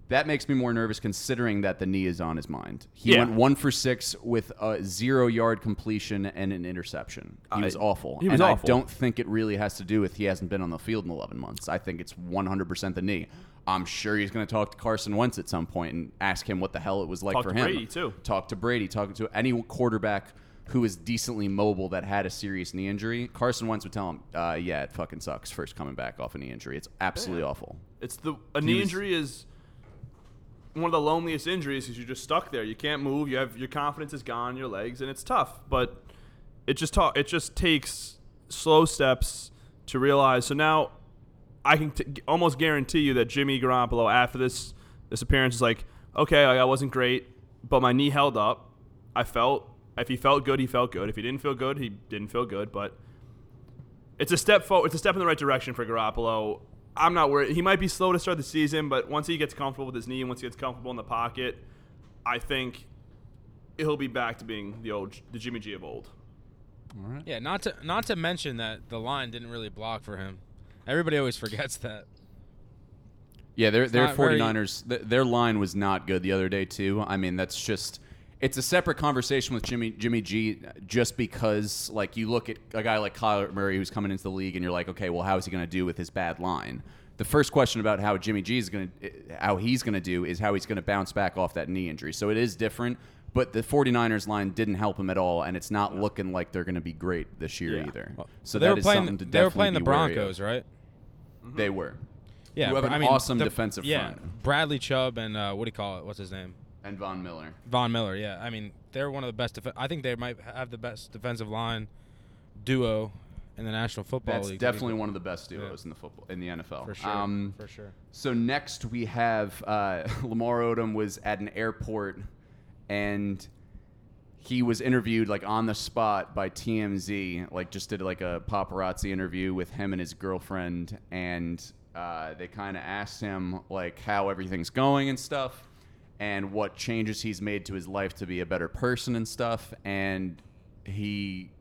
[SPEAKER 1] That makes me more nervous considering that the knee is on his mind. He
[SPEAKER 2] Yeah.
[SPEAKER 1] went one for six with a zero yard completion and an interception. He
[SPEAKER 2] I-
[SPEAKER 1] was awful.
[SPEAKER 2] he was
[SPEAKER 1] and
[SPEAKER 2] awful.
[SPEAKER 1] I don't think it really has to do with he hasn't been on the field in 11 months. I think it's 100% the knee. I'm sure he's going to talk to Carson Wentz at some point and ask him what the hell it was like
[SPEAKER 2] Talk
[SPEAKER 1] for
[SPEAKER 2] to
[SPEAKER 1] him.
[SPEAKER 2] Brady, too.
[SPEAKER 1] Talk to Brady. Talk to any quarterback who is decently mobile that had a serious knee injury. Carson Wentz would tell him, uh, "Yeah, it fucking sucks. First coming back off a knee injury. It's absolutely awful."
[SPEAKER 2] it's the a knee
[SPEAKER 1] was-
[SPEAKER 2] injury is one of the loneliest injuries because you're just stuck there. You can't move. You have your confidence is gone. Your legs and it's tough. But it just ta- it just takes slow steps to realize. So now I can t- almost guarantee you that Jimmy Garoppolo after this this appearance is like, okay, like, I wasn't great, but my knee held up. I felt if he felt good, he felt good. If he didn't feel good, he didn't feel good. But it's a step forward. It's a step in the right direction for Garoppolo. I'm not worried. He might be slow to start the season, but once he gets comfortable with his knee and once he gets comfortable in the pocket, I think he'll be back to being the old the Jimmy G of old.
[SPEAKER 1] All right.
[SPEAKER 3] Yeah, not to not to mention that the line didn't really block for him. Everybody always forgets that.
[SPEAKER 1] Yeah, their their
[SPEAKER 3] not very-
[SPEAKER 1] 49ers th- their line was not good the other day too. I mean, that's just it's a separate conversation with Jimmy Jimmy G just because like you look at a guy like Kyler Murray who's coming into the league and you're like, "Okay, well how is he going to do with his bad line?" The first question about how Jimmy G is going to how he's going to do is how he's going to bounce back off that knee injury. So it is different, but the 49ers line didn't help him at all and it's not looking like they're going to be great this year
[SPEAKER 2] Yeah.
[SPEAKER 1] either. So
[SPEAKER 3] they
[SPEAKER 1] that
[SPEAKER 3] were
[SPEAKER 1] is
[SPEAKER 3] playing.
[SPEAKER 1] something to
[SPEAKER 3] they were playing the
[SPEAKER 1] be wary of.
[SPEAKER 3] Broncos, right?
[SPEAKER 1] They were.
[SPEAKER 3] Yeah,
[SPEAKER 1] Who have an
[SPEAKER 3] I mean,
[SPEAKER 1] awesome
[SPEAKER 3] the-
[SPEAKER 1] defensive
[SPEAKER 3] yeah,
[SPEAKER 1] front.
[SPEAKER 3] Bradley Chubb and uh, what do you call it? What's his name?
[SPEAKER 1] And Von Miller.
[SPEAKER 3] Von Miller. Yeah, I mean they're one of the best. Def- I think they might have the best defensive line duo in the National Football
[SPEAKER 1] That's
[SPEAKER 3] League.
[SPEAKER 1] definitely one of the best
[SPEAKER 3] Yeah.
[SPEAKER 1] duos in the football in the NFL.
[SPEAKER 3] for sure.
[SPEAKER 1] Um,
[SPEAKER 3] for sure.
[SPEAKER 1] so next we have uh, Lamar Odom was at an airport, and he was interviewed like on the spot by TMZ. Like just did like a paparazzi interview with him and his girlfriend, and uh, they kind of asked him like how everything's going and stuff. And what changes he's made to his life to be a better person and stuff. And he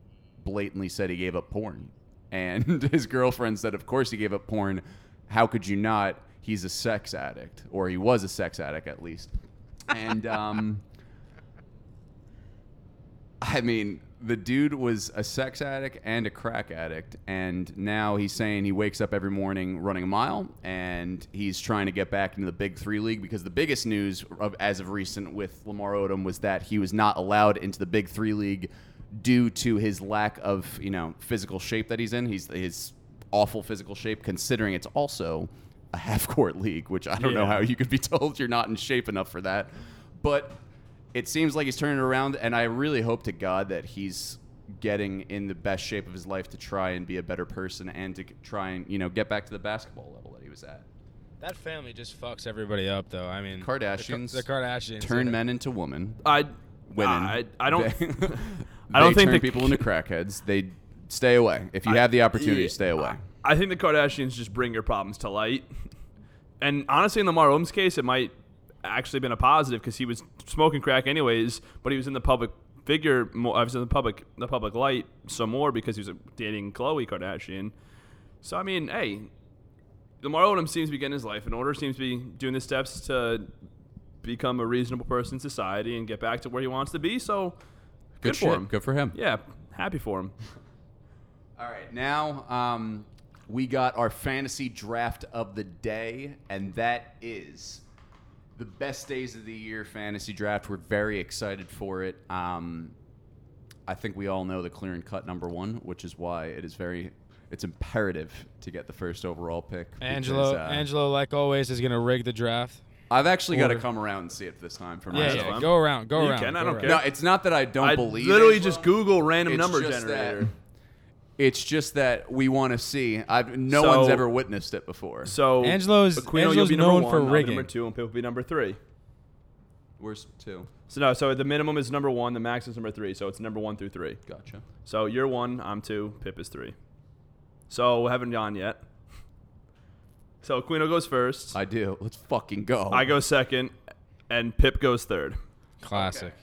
[SPEAKER 1] blatantly said he gave up porn. And his girlfriend said, Of course he gave up porn. How could you not? He's a sex addict, or he was a sex addict at least. And, um, I mean, the dude was a sex addict and a crack addict, and now he's saying he wakes up every morning running a mile, and he's trying to get back into the Big Three league because the biggest news of as of recent with Lamar Odom was that he was not allowed into the Big Three league due to his lack of you know physical shape that he's in. He's his awful physical shape, considering it's also a half court league, which I don't know how you could be told you're not in shape enough for that, but it seems like he's turning around, and I really hope to God that he's getting in the best shape of his life to try and be a better person and to try and you know get back to the basketball level that he was at.
[SPEAKER 3] That family just fucks everybody up, though. I mean,
[SPEAKER 1] Kardashians
[SPEAKER 3] The, the Kardashians
[SPEAKER 1] Turn
[SPEAKER 3] yeah.
[SPEAKER 1] men into women.
[SPEAKER 2] I
[SPEAKER 1] Women.
[SPEAKER 2] I, I don't.
[SPEAKER 1] They,
[SPEAKER 2] I don't
[SPEAKER 1] they
[SPEAKER 2] think
[SPEAKER 1] turn
[SPEAKER 2] the-
[SPEAKER 1] people into crackheads. They stay away if you
[SPEAKER 2] I-
[SPEAKER 1] have the opportunity.
[SPEAKER 2] yeah,
[SPEAKER 1] stay away.
[SPEAKER 2] I think the Kardashians just bring your problems to light. And honestly, in Lamar Odom's case, it might actually been a positive because he was smoking crack anyways, but he was in the public figure. More, I was in the public the public light some more because he was dating Khloe Kardashian. So I mean, hey, Lamar Odom seems to be getting his life in order. Seems to be doing the steps to become a reasonable person in society and get back to where he wants to be. So good, for
[SPEAKER 1] shit.
[SPEAKER 2] him.
[SPEAKER 1] Good for him.
[SPEAKER 2] Yeah, happy for him.
[SPEAKER 1] All right, now um, we got our fantasy draft of the day, and that is the best days of the year fantasy draft. We're very excited for it. Um, I think we all know the clear and cut number one, which is why it is very. It's imperative to get the first overall pick. because,
[SPEAKER 3] Angelo,
[SPEAKER 1] uh,
[SPEAKER 3] Angelo, like always, is gonna rig the draft.
[SPEAKER 1] I've actually got to come around and see it this time for
[SPEAKER 3] Yeah,
[SPEAKER 1] myself.
[SPEAKER 3] yeah.
[SPEAKER 2] I'm-
[SPEAKER 3] Go around, go
[SPEAKER 2] You
[SPEAKER 3] around.
[SPEAKER 2] can, I don't
[SPEAKER 3] around.
[SPEAKER 2] care.
[SPEAKER 1] No, it's not that I don't
[SPEAKER 2] I
[SPEAKER 1] believe.
[SPEAKER 2] literally
[SPEAKER 1] Angelo.
[SPEAKER 2] just Google random
[SPEAKER 1] It's
[SPEAKER 2] number
[SPEAKER 1] just
[SPEAKER 2] generator.
[SPEAKER 1] That- It's just that we want to see. I've, no
[SPEAKER 2] So-
[SPEAKER 1] one's ever witnessed it before.
[SPEAKER 2] So
[SPEAKER 3] Angelo's-
[SPEAKER 2] Aquino, you'll
[SPEAKER 3] Angelo's
[SPEAKER 2] be number
[SPEAKER 3] known
[SPEAKER 2] one,
[SPEAKER 3] for
[SPEAKER 2] I'll be
[SPEAKER 3] rigging.
[SPEAKER 2] Number two, and Pip will be number three.
[SPEAKER 1] Where's two?
[SPEAKER 2] So no, so the minimum is number one, the max is number three. So it's number one through three.
[SPEAKER 1] Gotcha.
[SPEAKER 2] So you're one, I'm two, Pip is three. So we haven't gone yet. So Aquino goes first. I,
[SPEAKER 1] I do. Let's fucking go.
[SPEAKER 2] I go second, and Pip goes third.
[SPEAKER 3] Classic.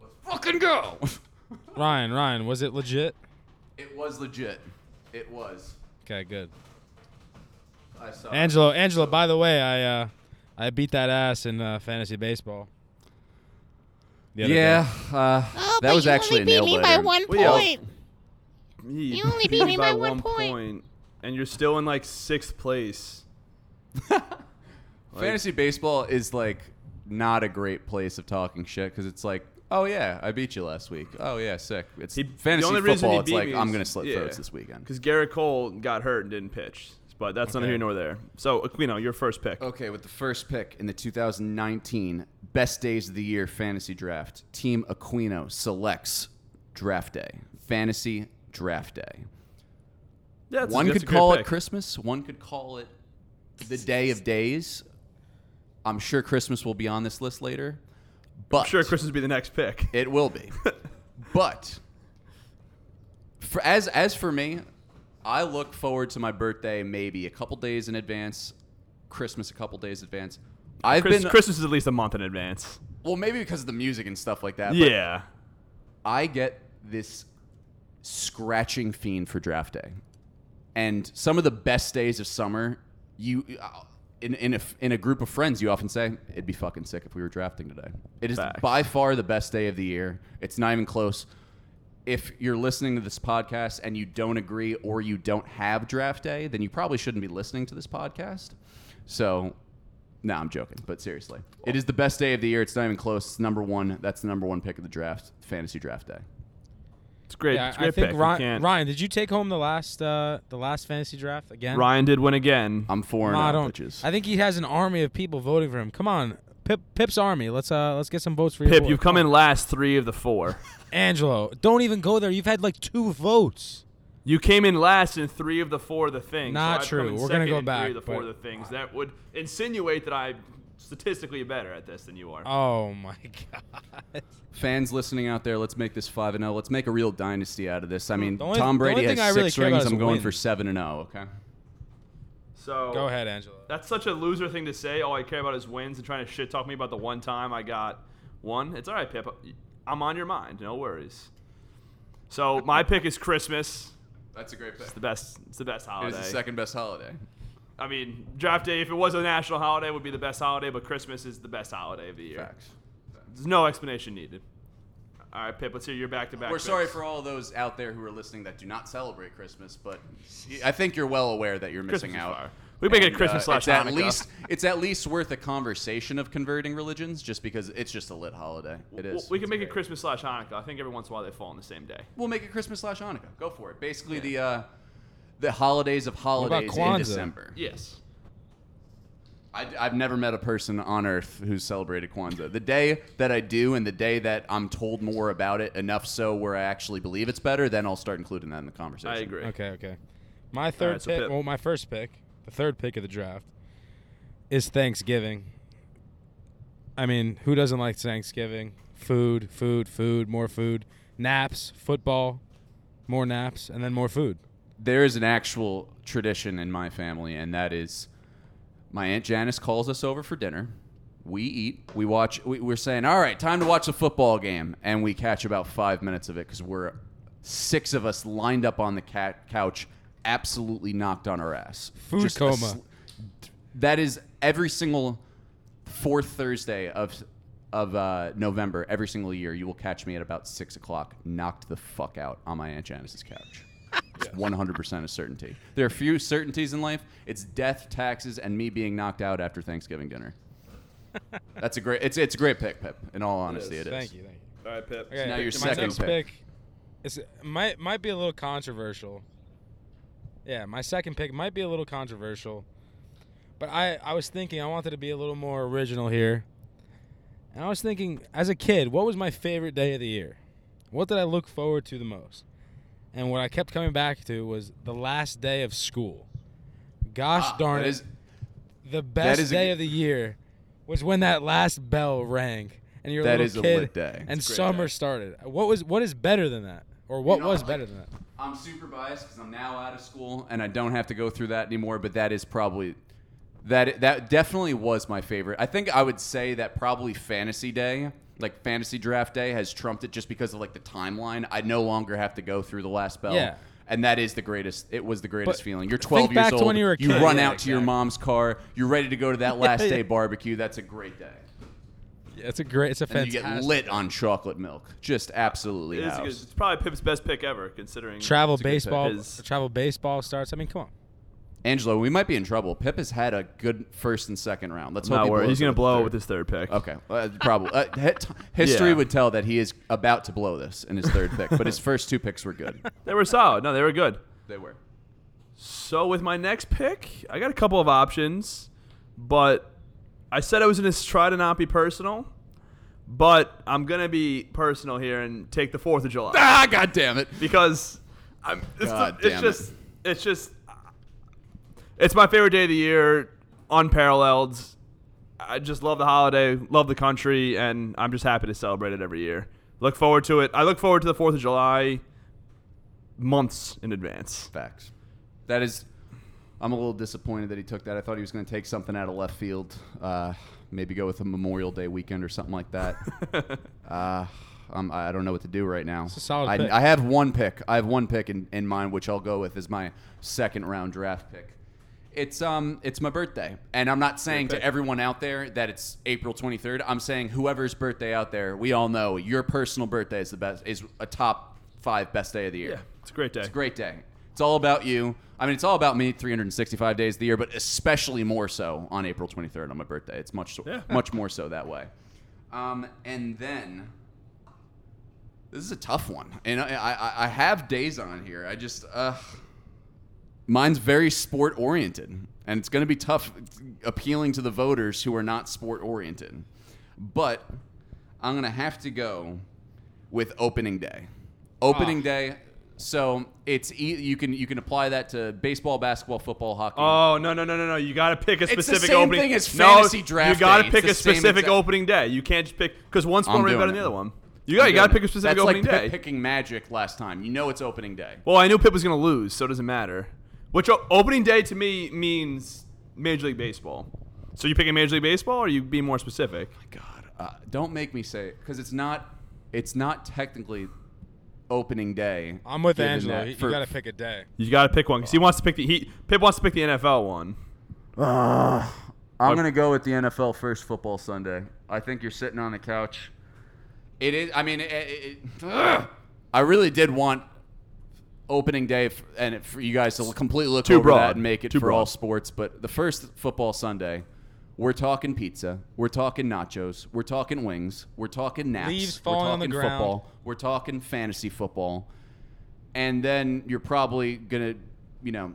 [SPEAKER 1] Let's fucking go.
[SPEAKER 3] Ryan, Ryan, was it legit?
[SPEAKER 1] It was legit. It was.
[SPEAKER 3] Okay, good.
[SPEAKER 1] I saw.
[SPEAKER 3] Angelo, Angelo. By the way, I uh, I beat that ass in uh, fantasy baseball. the other
[SPEAKER 1] Yeah,
[SPEAKER 3] day.
[SPEAKER 1] uh,
[SPEAKER 4] Oh,
[SPEAKER 1] that
[SPEAKER 4] but
[SPEAKER 1] was
[SPEAKER 4] you
[SPEAKER 1] actually
[SPEAKER 4] only
[SPEAKER 1] a
[SPEAKER 4] beat
[SPEAKER 1] nail
[SPEAKER 4] me by
[SPEAKER 1] biter.
[SPEAKER 4] one
[SPEAKER 2] Well, yeah.
[SPEAKER 4] point.
[SPEAKER 2] You,
[SPEAKER 4] You only beat me by one point.
[SPEAKER 2] point, and you're still in like sixth place.
[SPEAKER 1] Fantasy baseball is like not a great place of talking shit because it's like, oh yeah, I beat you last week. Oh yeah, sick. It's
[SPEAKER 2] He-
[SPEAKER 1] fantasy
[SPEAKER 2] the only reason
[SPEAKER 1] football.
[SPEAKER 2] he
[SPEAKER 1] It's like
[SPEAKER 2] me
[SPEAKER 1] I'm
[SPEAKER 2] is-
[SPEAKER 1] gonna slit
[SPEAKER 2] yeah.
[SPEAKER 1] throats this weekend.
[SPEAKER 2] Because Gerrit Cole got hurt and didn't pitch, but that's neither here nor there. So uh, Aquino, your first pick.
[SPEAKER 1] Okay, with the first pick in the 2019 Best Days of the Year Fantasy Draft, Team Aquino selects Draft Day. Fantasy Draft Day.
[SPEAKER 2] Yeah, that's-
[SPEAKER 1] one
[SPEAKER 2] that's
[SPEAKER 1] could
[SPEAKER 2] a
[SPEAKER 1] call it
[SPEAKER 2] pick.
[SPEAKER 1] Christmas. One could call it the Day of Days. I'm sure Christmas will be on this list later, but
[SPEAKER 2] I'm sure Christmas will be the next pick.
[SPEAKER 1] it will be. but for as as for me, I look forward to my birthday maybe a couple days in advance, Christmas a couple days in advance. I've
[SPEAKER 2] Chris-
[SPEAKER 1] been
[SPEAKER 2] Christmas is at least a month in advance.
[SPEAKER 1] well, maybe because of the music and stuff like that. but
[SPEAKER 2] Yeah.
[SPEAKER 1] I get this scratching fiend for draft day, and some of the best days of summer. You uh, in in a, in a group of friends, you often say it'd be fucking sick if we were drafting today. It is
[SPEAKER 2] Facts.
[SPEAKER 1] by far the best day of the year. It's not even close. If you're listening to this podcast and you don't agree or you don't have draft day, then you probably shouldn't be listening to this podcast. So, no, I'm joking, but seriously, it is the best day of the year. It's not even close. It's number one. That's the number one pick of the draft, fantasy draft day.
[SPEAKER 2] It's great.
[SPEAKER 3] Yeah,
[SPEAKER 2] it's great
[SPEAKER 3] I think
[SPEAKER 2] pick.
[SPEAKER 3] Ryan, Ryan, did you take home the last uh, the last fantasy draft again?
[SPEAKER 2] Ryan did win again.
[SPEAKER 1] I'm four
[SPEAKER 3] No,
[SPEAKER 1] and
[SPEAKER 3] I don't.
[SPEAKER 1] bitches.
[SPEAKER 3] I think he has an army of people voting for him. Come on, Pip, Pip's army. Let's uh let's get some votes for you.
[SPEAKER 2] Pip,
[SPEAKER 3] boy.
[SPEAKER 2] you've come in last three of the four.
[SPEAKER 3] Angelo, don't even go there. You've had like two votes.
[SPEAKER 2] You came in last in three of the four of the things.
[SPEAKER 3] Not
[SPEAKER 2] so
[SPEAKER 3] true. We're gonna go back,
[SPEAKER 2] Three of the four
[SPEAKER 3] but-
[SPEAKER 2] of the things that would insinuate that I'm statistically better at this than you are.
[SPEAKER 3] Oh my god.
[SPEAKER 1] Fans listening out there, let's make this five and zero. Let's make a real dynasty out of this. I mean,
[SPEAKER 3] only-
[SPEAKER 1] Tom Brady
[SPEAKER 3] only thing I
[SPEAKER 1] has
[SPEAKER 3] really
[SPEAKER 1] six
[SPEAKER 3] care
[SPEAKER 1] rings. I'm going for seven and zero. Okay.
[SPEAKER 2] so
[SPEAKER 3] Go ahead, Angelo.
[SPEAKER 2] That's such a loser thing to say. All I care about is wins and trying to shit talk me about the one time I got one. It's all right, Pip. I'm on your mind. No worries. So my pick is Christmas.
[SPEAKER 1] That's a great pick.
[SPEAKER 2] It's the best. It's the best holiday.
[SPEAKER 1] is the second best holiday.
[SPEAKER 2] I mean, draft day. If it was a national holiday, would be the best holiday. But Christmas is the best holiday of the year.
[SPEAKER 1] Facts.
[SPEAKER 2] There's no explanation needed. All right, Pip. Let's hear your back-to-back.
[SPEAKER 1] We're sorry for all those out there who are listening that do not celebrate Christmas, but I think you're well aware that you're missing
[SPEAKER 2] Christmas
[SPEAKER 1] out.
[SPEAKER 2] fire. We make it
[SPEAKER 1] And,
[SPEAKER 2] Christmas
[SPEAKER 1] uh,
[SPEAKER 2] slash
[SPEAKER 1] it's at
[SPEAKER 2] Hanukkah.
[SPEAKER 1] least it's at least worth a conversation of converting religions, just because it's just a lit holiday. It is.
[SPEAKER 2] Well, we can
[SPEAKER 1] It's
[SPEAKER 2] make it
[SPEAKER 1] great.
[SPEAKER 2] Christmas slash Hanukkah. I think every once in a while they fall on the same day.
[SPEAKER 1] We'll make it Christmas slash Hanukkah. Go for it. Basically, the uh, the holidays of holidays in
[SPEAKER 3] Kwanzaa?
[SPEAKER 1] December.
[SPEAKER 2] Yes.
[SPEAKER 1] I, I've never met a person on earth who's celebrated Kwanzaa. The day that I do, and the day that I'm told more about it, enough so where I actually believe it's better, then I'll start including that in the conversation.
[SPEAKER 2] I agree.
[SPEAKER 3] Okay, okay. My third
[SPEAKER 2] right, so
[SPEAKER 3] pick,
[SPEAKER 2] Pip.
[SPEAKER 3] well, my first pick, the third pick of the draft, is Thanksgiving. I mean, who doesn't like Thanksgiving? Food, food, food, more food, naps, football, more naps, and then more food.
[SPEAKER 1] There is an actual tradition in my family, and that is my Aunt Janice calls us over for dinner. We eat. We watch. We, we're saying, all right, time to watch a football game, and we catch about five minutes of it because we're six of us lined up on the cat couch, absolutely knocked on our ass.
[SPEAKER 3] Food
[SPEAKER 1] Just
[SPEAKER 3] coma.
[SPEAKER 1] sl- that is every single fourth Thursday of of uh, November, every single year. You will catch me at about six o'clock, knocked the fuck out on my aunt Janice's couch. It's 100% a certainty. There are few certainties in life. It's death, taxes, and me being knocked out after Thanksgiving dinner. That's a great. It's it's a great pick, Pip. In all honesty, it is.
[SPEAKER 3] Thank you. Thank you.
[SPEAKER 2] All right, Pip.
[SPEAKER 3] Okay,
[SPEAKER 1] now your
[SPEAKER 3] my
[SPEAKER 1] second
[SPEAKER 3] next
[SPEAKER 1] pick.
[SPEAKER 3] It's, might might be a little controversial. Yeah, my second pick might be a little controversial, but I I was thinking I wanted to be a little more original here, and I was thinking as a kid, what was my favorite day of the year? What did I look forward to the most? And what I kept coming back to was the last day of school. Gosh
[SPEAKER 1] Ah,
[SPEAKER 3] darn it!
[SPEAKER 1] is-
[SPEAKER 3] the best
[SPEAKER 1] is a
[SPEAKER 3] day of the year was when that last bell rang and you're a
[SPEAKER 1] That
[SPEAKER 3] little
[SPEAKER 1] is a
[SPEAKER 3] kid
[SPEAKER 1] lit day.
[SPEAKER 3] and
[SPEAKER 1] It's a great
[SPEAKER 3] summer
[SPEAKER 1] day.
[SPEAKER 3] started. What was what is better than that, or what
[SPEAKER 1] know,
[SPEAKER 3] was
[SPEAKER 1] like-
[SPEAKER 3] better than that?
[SPEAKER 1] I'm super biased because I'm now out of school and I don't have to go through that anymore. But that is probably that that definitely was my favorite. I think I would say that probably Fantasy Day, like Fantasy Draft Day, has trumped it just because of like the timeline. I no longer have to go through the last bell.
[SPEAKER 3] Yeah.
[SPEAKER 1] And that is the greatest. It was the greatest
[SPEAKER 3] But
[SPEAKER 1] feeling. You're 12
[SPEAKER 3] think
[SPEAKER 1] years
[SPEAKER 3] back to
[SPEAKER 1] old.
[SPEAKER 3] when you were a kid.
[SPEAKER 1] run
[SPEAKER 3] Yeah,
[SPEAKER 1] out to your
[SPEAKER 3] exactly.
[SPEAKER 1] mom's car. You're ready to go to that last
[SPEAKER 3] Yeah.
[SPEAKER 1] day barbecue. That's a great day.
[SPEAKER 3] Yeah, it's a great, it's a
[SPEAKER 1] And then you
[SPEAKER 3] fantastic.
[SPEAKER 1] get lit on chocolate milk. Just absolutely
[SPEAKER 2] It is a good,
[SPEAKER 1] house.
[SPEAKER 2] it's probably Pip's best pick ever, considering
[SPEAKER 3] travel
[SPEAKER 1] It's a good pick.
[SPEAKER 3] baseball.
[SPEAKER 2] His-
[SPEAKER 3] Travel baseball starts. I mean, come on.
[SPEAKER 1] Angelo, we might be in trouble. Pip has had a good first and second round. Let's hope
[SPEAKER 2] Not
[SPEAKER 1] he
[SPEAKER 2] worried.
[SPEAKER 1] blows
[SPEAKER 2] He's gonna blow
[SPEAKER 1] third.
[SPEAKER 2] with his third pick.
[SPEAKER 1] Okay, uh, probably. Uh, hit- history
[SPEAKER 2] Yeah.
[SPEAKER 1] would tell that he is about to blow this in his third pick, but his first two picks were good.
[SPEAKER 2] They were solid. No, they were good.
[SPEAKER 1] They were.
[SPEAKER 2] So with my next pick, I got a couple of options, but I said I was going to try to not be personal, but I'm going to be personal here and take the 4th of July
[SPEAKER 1] Ah, god damn it!
[SPEAKER 2] because I'm it's,
[SPEAKER 1] God
[SPEAKER 2] the- it's
[SPEAKER 1] damn
[SPEAKER 2] just it's just it's my favorite day of the year, unparalleled. I just love the holiday, love the country, and I'm just happy to celebrate it every year. Look forward to it. I look forward to the 4th of July months in advance.
[SPEAKER 1] Facts. That is. I'm a little disappointed that he took that. I thought he was going to take something out of left field. Uh, maybe go with a Memorial Day weekend or something like that. uh, I'm, I don't know what to do right now.
[SPEAKER 3] a solid
[SPEAKER 1] I,
[SPEAKER 3] pick.
[SPEAKER 1] I have one pick. I have one pick in, in mind, which I'll go with as my second round draft pick. It's um it's my birthday, and I'm not saying to everyone out there that it's April 23rd. I'm saying whoever's birthday out there, we all know your personal birthday is the best, is a top five best day of the year.
[SPEAKER 2] Yeah, it's a great day.
[SPEAKER 1] It's a great day. It's all about you. I mean, it's all about me 365 days of the year, but especially more so on April 23rd on my birthday. It's much
[SPEAKER 2] Yeah.
[SPEAKER 1] much more so that way. Um, and then this is a tough one, and I, I, I have days on here. I just uh, mine's very sport oriented, and it's going to be tough appealing to the voters who are not sport oriented. But I'm going to have to go with opening day. Opening
[SPEAKER 3] Ah.
[SPEAKER 1] day. So it's e- you can you can apply that to baseball, basketball, football, hockey.
[SPEAKER 2] Oh no no no no no! You got to pick a specific it's the
[SPEAKER 1] same
[SPEAKER 2] opening.
[SPEAKER 1] thing as
[SPEAKER 2] no,
[SPEAKER 1] fantasy draft
[SPEAKER 2] You got to pick a specific
[SPEAKER 1] exact-
[SPEAKER 2] opening day. You can't just pick because one's more better than the other one. You got you got to pick a specific
[SPEAKER 1] That's
[SPEAKER 2] opening
[SPEAKER 1] like
[SPEAKER 2] day.
[SPEAKER 1] Picking Magic last time. You know it's opening day.
[SPEAKER 2] well, I knew Pip was going to lose, so it doesn't matter. Which opening day to me means Major League Baseball. So you picking Major League Baseball, or are you be more specific?
[SPEAKER 1] God, uh, don't make me say it because it's not. It's not technically opening day.
[SPEAKER 3] I'm with
[SPEAKER 1] given
[SPEAKER 3] Angelo.
[SPEAKER 1] that
[SPEAKER 3] You, got to pick a day.
[SPEAKER 2] You got to pick one because he wants to pick the he Pip wants to pick the NFL one.
[SPEAKER 1] I'm gonna go with the NFL first football Sunday. I think you're sitting on the couch. It is. I mean, it, it, ugh. I really did want opening day f- and for you guys to completely look
[SPEAKER 2] Too
[SPEAKER 1] over
[SPEAKER 2] broad.
[SPEAKER 1] that and make it
[SPEAKER 2] Too
[SPEAKER 1] for all sports. But the first football Sunday, we're talking pizza, we're talking nachos, we're talking wings, we're talking naps,
[SPEAKER 3] Leaves
[SPEAKER 1] we're
[SPEAKER 3] falling on
[SPEAKER 1] talking
[SPEAKER 3] the ground.
[SPEAKER 1] football, we're talking fantasy football, and then you're probably gonna, you know,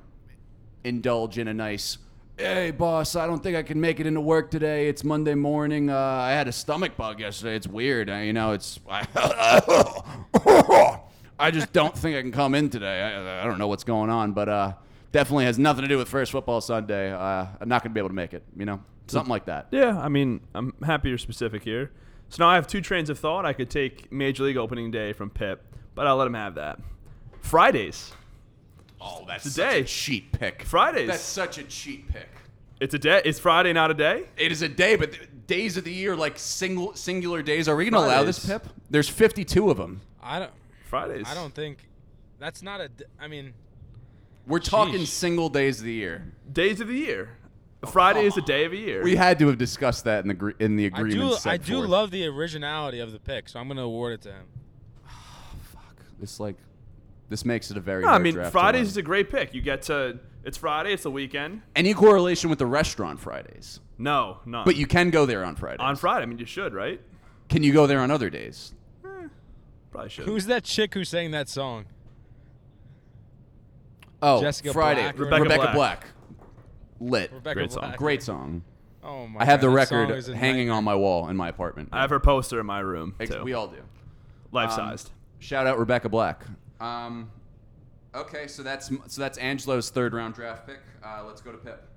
[SPEAKER 1] indulge in a nice hey boss i don't think i can make it into work today it's monday morning uh, i had a stomach bug yesterday it's weird uh, you know it's i just don't think i can come in today i, I don't know what's going on but uh, definitely has nothing to do with first football sunday uh, i'm not going to be able to make it you know something like that
[SPEAKER 2] Yeah, I mean, I'm happy you're specific here. So now I have two trains of thought. I could take Major League opening day from Pip, but I'll let him have that. Fridays.
[SPEAKER 1] oh that's
[SPEAKER 2] It's a
[SPEAKER 1] such
[SPEAKER 2] day.
[SPEAKER 1] a cheat pick
[SPEAKER 2] Fridays.
[SPEAKER 1] that's such a cheat pick
[SPEAKER 2] It's a day. It's Friday, not a day.
[SPEAKER 1] it is a day but days of the year, like single singular days. Are we going to allow this, Pip? There's 52 of them.
[SPEAKER 3] I don't.
[SPEAKER 2] Fridays.
[SPEAKER 3] I don't think that's not a. d- I mean,
[SPEAKER 1] We're talking
[SPEAKER 3] Sheesh.
[SPEAKER 1] single days of the year.
[SPEAKER 2] Days of the year. Oh, Friday is a day of the year.
[SPEAKER 1] We had to have discussed that in the gre- in the
[SPEAKER 3] I
[SPEAKER 1] agreement.
[SPEAKER 3] do.
[SPEAKER 1] set
[SPEAKER 3] I do
[SPEAKER 1] forth.
[SPEAKER 3] love the originality of the pick, so I'm going to award it to him.
[SPEAKER 1] this. Like, this makes it a very.
[SPEAKER 2] No, I
[SPEAKER 1] hard
[SPEAKER 2] mean,
[SPEAKER 1] draft to
[SPEAKER 2] Fridays
[SPEAKER 1] win.
[SPEAKER 2] is a great pick. You get to. It's Friday. It's the weekend.
[SPEAKER 1] any correlation with the restaurant Fridays,
[SPEAKER 2] No, none.
[SPEAKER 1] but you can go there on Friday.
[SPEAKER 2] on Friday. I mean, you should, right?
[SPEAKER 1] Can you go there on other days?
[SPEAKER 2] Probably should.
[SPEAKER 3] Who's that chick who sang that song?
[SPEAKER 1] Oh,
[SPEAKER 3] Jessica
[SPEAKER 1] Friday.
[SPEAKER 3] Black or
[SPEAKER 1] Rebecca,
[SPEAKER 2] Rebecca
[SPEAKER 1] Black.
[SPEAKER 2] Black.
[SPEAKER 1] Lit.
[SPEAKER 3] Rebecca
[SPEAKER 2] Great
[SPEAKER 3] Black.
[SPEAKER 2] song.
[SPEAKER 1] Great song.
[SPEAKER 3] Oh my.
[SPEAKER 1] I have the
[SPEAKER 3] God, that song
[SPEAKER 1] record
[SPEAKER 3] is a
[SPEAKER 1] hanging
[SPEAKER 3] nightmare.
[SPEAKER 1] on my wall in my apartment.
[SPEAKER 2] I have her poster in my room
[SPEAKER 1] Ex-
[SPEAKER 2] too.
[SPEAKER 1] We all do.
[SPEAKER 2] Life
[SPEAKER 1] Um,
[SPEAKER 2] sized.
[SPEAKER 1] Shout out Rebecca Black. Um, okay, so that's so that's Angelo's third round draft pick. Uh, let's go to Pip.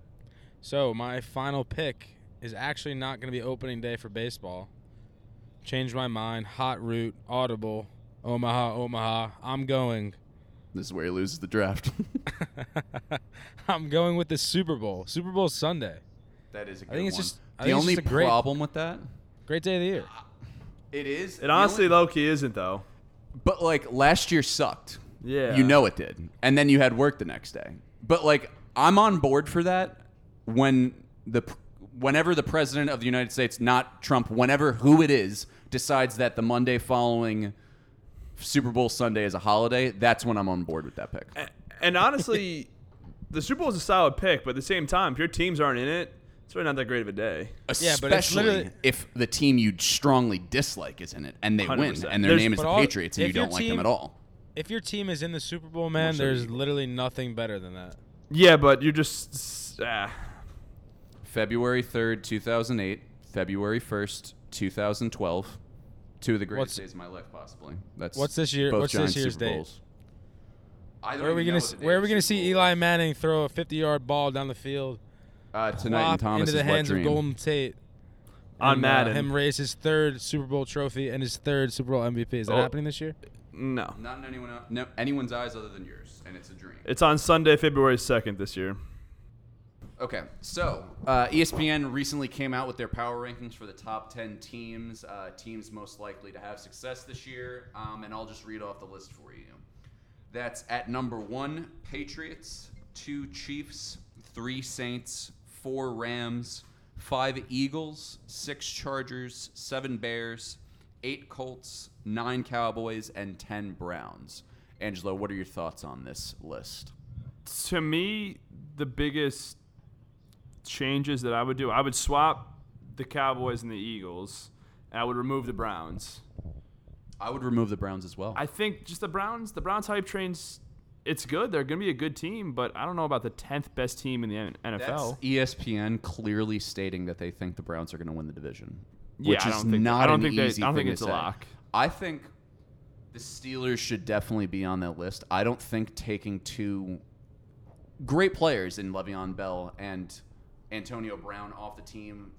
[SPEAKER 3] So my final pick is actually not going to be opening day for baseball. Changed my mind. Hot route. Audible. Omaha. Omaha. I'm going.
[SPEAKER 1] This is where he loses the draft.
[SPEAKER 3] I'm going with the Super Bowl. Super Bowl Sunday.
[SPEAKER 1] that is a
[SPEAKER 3] I
[SPEAKER 1] good
[SPEAKER 3] think it's
[SPEAKER 1] one.
[SPEAKER 3] just- I
[SPEAKER 1] the
[SPEAKER 3] think it's
[SPEAKER 1] only
[SPEAKER 3] just a great-
[SPEAKER 1] problem with that,
[SPEAKER 3] Great day of the year.
[SPEAKER 1] Uh, it is.
[SPEAKER 2] It honestly,
[SPEAKER 1] only-
[SPEAKER 2] low key, isn't though.
[SPEAKER 1] But like last year sucked.
[SPEAKER 2] Yeah.
[SPEAKER 1] You know it did. And then you had work the next day. But like I'm on board for that when the whenever the president of the United States, not Trump, whenever who it is decides that the Monday following Super Bowl Sunday is a holiday, that's when I'm on board with that pick.
[SPEAKER 2] A- And honestly, the Super Bowl is a solid pick, but at the same time, if your teams aren't in it, it's really not that great of a day.
[SPEAKER 3] Yeah, but
[SPEAKER 1] Especially
[SPEAKER 3] literally-
[SPEAKER 1] if the team you strongly dislike is in it and they win
[SPEAKER 2] 100%.
[SPEAKER 1] and their
[SPEAKER 2] There's-
[SPEAKER 1] name is the
[SPEAKER 3] all-
[SPEAKER 1] Patriots and you don't
[SPEAKER 3] your
[SPEAKER 1] like them at all.
[SPEAKER 3] If your team is in the Super Bowl, man,
[SPEAKER 1] sure
[SPEAKER 3] there's literally nothing better than that.
[SPEAKER 2] Yeah, but you're just ah.
[SPEAKER 1] February 3rd, 2008, February 1st, 2012. Two of the greatest
[SPEAKER 3] What's-
[SPEAKER 1] days of my life, possibly. That's
[SPEAKER 3] What's this year-
[SPEAKER 1] Both
[SPEAKER 3] what's this
[SPEAKER 1] Giants
[SPEAKER 3] year's
[SPEAKER 1] Super
[SPEAKER 3] date?
[SPEAKER 1] Bowls. I don't
[SPEAKER 3] Where are we
[SPEAKER 1] even
[SPEAKER 3] gonna
[SPEAKER 1] know
[SPEAKER 3] s-
[SPEAKER 1] what the
[SPEAKER 3] Where are we
[SPEAKER 1] of
[SPEAKER 3] gonna
[SPEAKER 1] Super
[SPEAKER 3] see
[SPEAKER 1] Bowl
[SPEAKER 3] Eli
[SPEAKER 1] is.
[SPEAKER 3] Manning throw a 50-yard ball down the field,
[SPEAKER 1] Uh, tonight in
[SPEAKER 3] flop
[SPEAKER 1] Thomas'
[SPEAKER 3] into the
[SPEAKER 1] wet
[SPEAKER 3] hands of. Golden Tate?
[SPEAKER 2] On
[SPEAKER 3] and,
[SPEAKER 2] Madden.
[SPEAKER 3] uh, him raise his third Super Bowl trophy and his third Super Bowl MVP. Is that
[SPEAKER 2] Oh.
[SPEAKER 3] happening this year?
[SPEAKER 2] no.
[SPEAKER 1] Not in anyone else, no, anyone's eyes other than yours, and it's a dream.
[SPEAKER 2] It's on Sunday, February second this year.
[SPEAKER 1] Okay, so uh, ESPN recently came out with their power rankings for the top 10 teams, uh, teams most likely to have success this year, um, and I'll just read off the list for you. That's at number one, Patriots, two Chiefs, three Saints, four Rams, five Eagles, six Chargers, seven Bears, eight Colts, nine Cowboys, and 10 Browns. Angelo, what are your thoughts on this list?
[SPEAKER 2] To me, the biggest changes that I would do, I would swap the Cowboys and the Eagles, and I would remove the Browns.
[SPEAKER 1] I would remove the Browns as well.
[SPEAKER 2] I think just the Browns, the Browns hype trains, it's good. They're going to be a good team, but I don't know about the tenth best team in the
[SPEAKER 1] That's
[SPEAKER 2] NFL.
[SPEAKER 1] E ESPN clearly stating that they think the Browns are going to win the division,
[SPEAKER 2] Yeah,
[SPEAKER 1] which
[SPEAKER 2] I
[SPEAKER 1] is not
[SPEAKER 2] I don't
[SPEAKER 1] an
[SPEAKER 2] think they-
[SPEAKER 1] easy
[SPEAKER 2] I don't
[SPEAKER 1] thing
[SPEAKER 2] think
[SPEAKER 1] to
[SPEAKER 2] it's a
[SPEAKER 1] say.
[SPEAKER 2] lock.
[SPEAKER 1] I think the Steelers should definitely be on that list. I don't think taking two great players in Le'Veon Bell and Antonio Brown off the team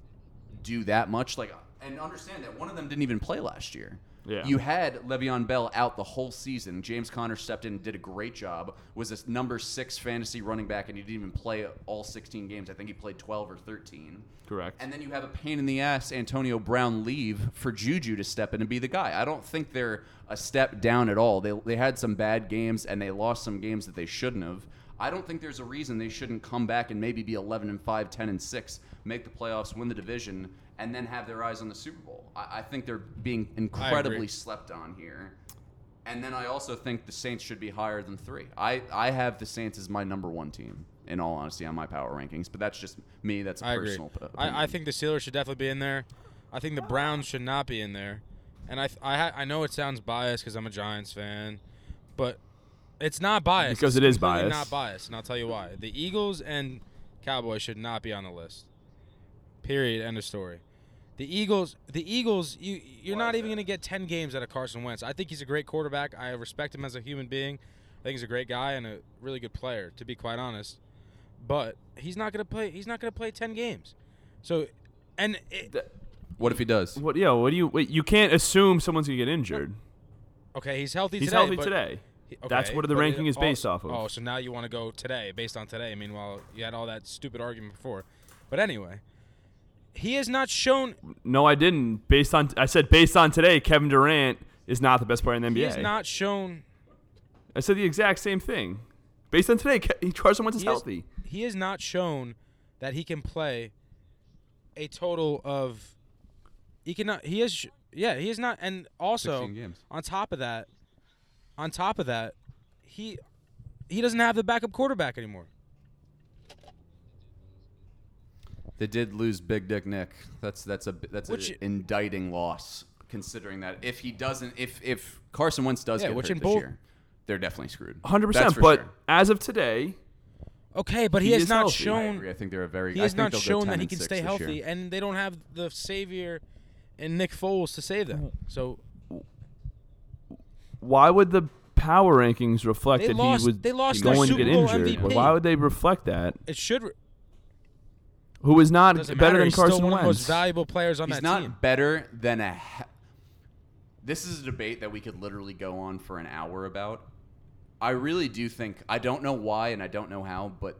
[SPEAKER 1] do that much. Like, and understand that one of them didn't even play last year.
[SPEAKER 2] Yeah.
[SPEAKER 1] You had Le'Veon Bell out the whole season. James Conner stepped in and did a great job. Was this number six fantasy running back, and he didn't even play all 16 games. I think he played 12 or 13.
[SPEAKER 2] Correct.
[SPEAKER 1] And then you have a pain in the ass Antonio Brown leave for Juju to step in and be the guy. I don't think they're a step down at all. They, they had some bad games and they lost some games that they shouldn't have. I don't think there's a reason they shouldn't come back and maybe be 11 and 5, 10 and 6, make the playoffs, win the division, and then have their eyes on the Super Bowl. I, I think they're being incredibly slept on here. And then I also think the Saints should be higher than three. I, I have the Saints as my number one team, in all honesty, on my power rankings. But that's just me. That's a
[SPEAKER 3] I agree.
[SPEAKER 1] personal p-
[SPEAKER 3] I, I think the Steelers should definitely be in there. I think the Browns should not be in there. And I I, ha- I know it sounds biased because I'm a Giants fan, but it's not biased.
[SPEAKER 2] Because
[SPEAKER 3] It's
[SPEAKER 2] it is
[SPEAKER 3] completely
[SPEAKER 2] biased.
[SPEAKER 3] Not biased, and I'll tell you why. The Eagles and Cowboys should not be on the list. Period. End of story. The Eagles, the Eagles, you you're
[SPEAKER 1] Why
[SPEAKER 3] not even going to get 10 games out of Carson Wentz. I think he's a great quarterback. I respect him as a human being. I think he's a great guy and a really good player, to be quite honest. But he's not going to play. He's not going to play 10 games. So, and it,
[SPEAKER 2] Th-
[SPEAKER 1] What if he does?
[SPEAKER 2] what? Yeah. What do you? Wait, you can't assume someone's gonna get injured.
[SPEAKER 3] okay, he's healthy
[SPEAKER 2] He's
[SPEAKER 3] today.
[SPEAKER 2] healthy
[SPEAKER 3] but-
[SPEAKER 2] today.
[SPEAKER 3] He-
[SPEAKER 2] That's what the
[SPEAKER 3] but
[SPEAKER 2] ranking
[SPEAKER 3] it
[SPEAKER 2] is based
[SPEAKER 3] also-
[SPEAKER 2] off of.
[SPEAKER 3] Oh, so now you want to go today based on today. Meanwhile, you had all that stupid argument before. But anyway, he has not shown.
[SPEAKER 2] No, I didn't. Based on I said based on today, Kevin Durant is not the best player in the NBA.
[SPEAKER 3] He has not shown.
[SPEAKER 2] I said the exact same thing. Based on today, Ke- Carson Wentz is
[SPEAKER 3] He has,
[SPEAKER 2] healthy.
[SPEAKER 3] he has not shown that he can play a total of. He cannot. He has. sh- Yeah, he is not. And also, on top of that, on top of that, he he doesn't have the backup quarterback anymore.
[SPEAKER 1] They did lose Big Dick Nick. That's that's a that's
[SPEAKER 3] Which-
[SPEAKER 1] an indicting loss, considering that if he doesn't, if if Carson Wentz does
[SPEAKER 3] Yeah,
[SPEAKER 1] get
[SPEAKER 3] which
[SPEAKER 1] hurt
[SPEAKER 3] in
[SPEAKER 1] this
[SPEAKER 3] both-
[SPEAKER 1] year, they're definitely screwed.
[SPEAKER 2] 100%, But
[SPEAKER 1] sure.
[SPEAKER 2] as of today,
[SPEAKER 3] Okay, but he,
[SPEAKER 2] He
[SPEAKER 3] has
[SPEAKER 2] is
[SPEAKER 3] not
[SPEAKER 2] healthy.
[SPEAKER 1] I
[SPEAKER 3] shown.
[SPEAKER 1] agree. I think they're a very.
[SPEAKER 3] He
[SPEAKER 1] I
[SPEAKER 3] has
[SPEAKER 1] think
[SPEAKER 3] not shown that he can stay healthy,
[SPEAKER 1] year.
[SPEAKER 3] and they don't have the savior in Nick Foles to save them. Mm. So
[SPEAKER 2] why would the power rankings reflect
[SPEAKER 3] They
[SPEAKER 2] that
[SPEAKER 3] lost-
[SPEAKER 2] he was
[SPEAKER 3] they lost their
[SPEAKER 2] going to get
[SPEAKER 3] Bowl
[SPEAKER 2] injured?
[SPEAKER 3] MVP.
[SPEAKER 2] Why would they reflect that?
[SPEAKER 3] it should. Re-
[SPEAKER 2] Who is not
[SPEAKER 3] doesn't
[SPEAKER 2] better
[SPEAKER 3] matter.
[SPEAKER 2] than
[SPEAKER 3] He's
[SPEAKER 2] Carson
[SPEAKER 3] still one of the most valuable players on
[SPEAKER 1] He's
[SPEAKER 3] that
[SPEAKER 1] not
[SPEAKER 3] team.
[SPEAKER 1] better than a. Ha- this is a debate that we could literally go on for an hour about. I really do think I don't know why and I don't know how, but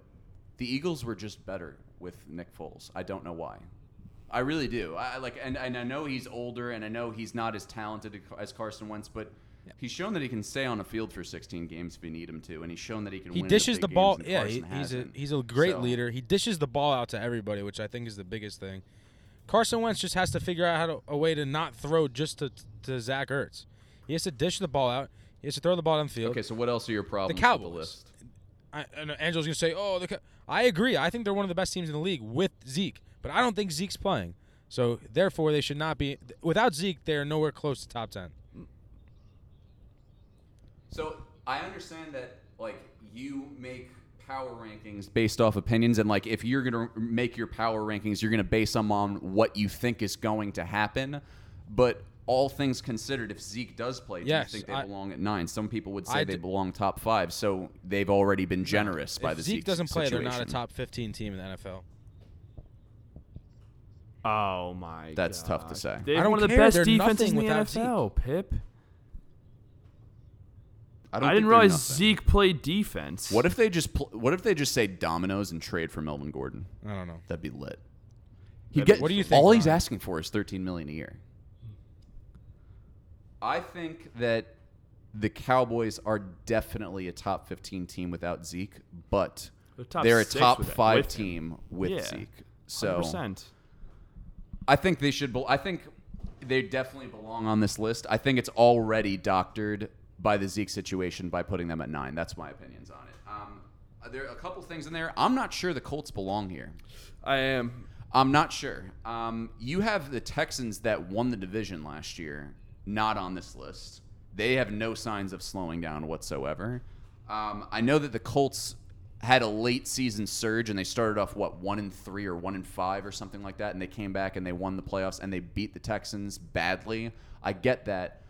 [SPEAKER 1] the Eagles were just better with Nick Foles. I don't know why. I really do. I I like, and, and I know he's older, and I know he's not as talented as Carson Wentz, but he's shown that he can stay on a field for 16 games if you need him to, and he's shown that he can.
[SPEAKER 3] He
[SPEAKER 1] win
[SPEAKER 3] dishes
[SPEAKER 1] the,
[SPEAKER 3] the ball. Yeah, he, he's a he's a great
[SPEAKER 1] So-
[SPEAKER 3] leader. He dishes the ball out to everybody, which I think is the biggest thing. Carson Wentz just has to figure out how to, a way to not throw just to to Zach Ertz. He has to dish the ball out. He has to throw the ball downfield.
[SPEAKER 1] Okay, so what else are your problems?
[SPEAKER 3] Cowboys.
[SPEAKER 1] With the list?
[SPEAKER 3] I, and Angel's gonna say, "Oh, the." Cow-" I agree. I think they're one of the best teams in the league with Zeke, but I don't think Zeke's playing. So therefore, they should not be. Without Zeke, they are nowhere close to top ten.
[SPEAKER 1] So I understand that like you make power rankings based off opinions, and like if you're gonna make your power rankings, you're gonna base them on what you think is going to happen. But all things considered, if Zeke does play, do
[SPEAKER 3] Yes,
[SPEAKER 1] you think they
[SPEAKER 3] I-
[SPEAKER 1] belong at nine? Some people would say
[SPEAKER 3] I
[SPEAKER 1] they
[SPEAKER 3] d-
[SPEAKER 1] belong top five, so they've already been generous by
[SPEAKER 3] if
[SPEAKER 1] the
[SPEAKER 3] Zeke doesn't play, they're not a top fifteen team in the NFL.
[SPEAKER 2] Oh my!
[SPEAKER 1] That's tough to say.
[SPEAKER 2] They
[SPEAKER 3] I
[SPEAKER 2] have
[SPEAKER 3] don't
[SPEAKER 2] one of the best
[SPEAKER 3] They're
[SPEAKER 2] defenses in
[SPEAKER 3] nothing
[SPEAKER 2] the
[SPEAKER 3] without Zeke.
[SPEAKER 2] NFL. Pip.
[SPEAKER 1] I,
[SPEAKER 2] I,
[SPEAKER 1] don't
[SPEAKER 2] didn't realize
[SPEAKER 1] nothing.
[SPEAKER 2] Zeke played defense.
[SPEAKER 1] What if they just pl- what if they just say dominoes and trade for Melvin Gordon?
[SPEAKER 3] I don't know.
[SPEAKER 1] That'd be lit. He get
[SPEAKER 3] what do you think,
[SPEAKER 1] All he's asking for is thirteen million a year. I think that the Cowboys are definitely a top fifteen team without Zeke, but
[SPEAKER 2] They're
[SPEAKER 1] they're a top
[SPEAKER 2] with
[SPEAKER 1] five
[SPEAKER 2] with
[SPEAKER 1] team with
[SPEAKER 2] Yeah.
[SPEAKER 1] Zeke. So
[SPEAKER 2] 100%.
[SPEAKER 1] I think they should. Be- I think they definitely belong on this list. I think it's already doctored by the Zeke situation by putting them at nine. That's my opinions on it. Um, there are a couple things in there. I'm not sure the Colts belong here.
[SPEAKER 2] I am.
[SPEAKER 1] I'm not sure. Um, you have the Texans that won the division last year, not on this list. They have no signs of slowing down whatsoever. Um, I know that the Colts had a late season surge and they started off what one and three or one and five or something like that, and they came back and they won the playoffs and they beat the Texans badly. I get that,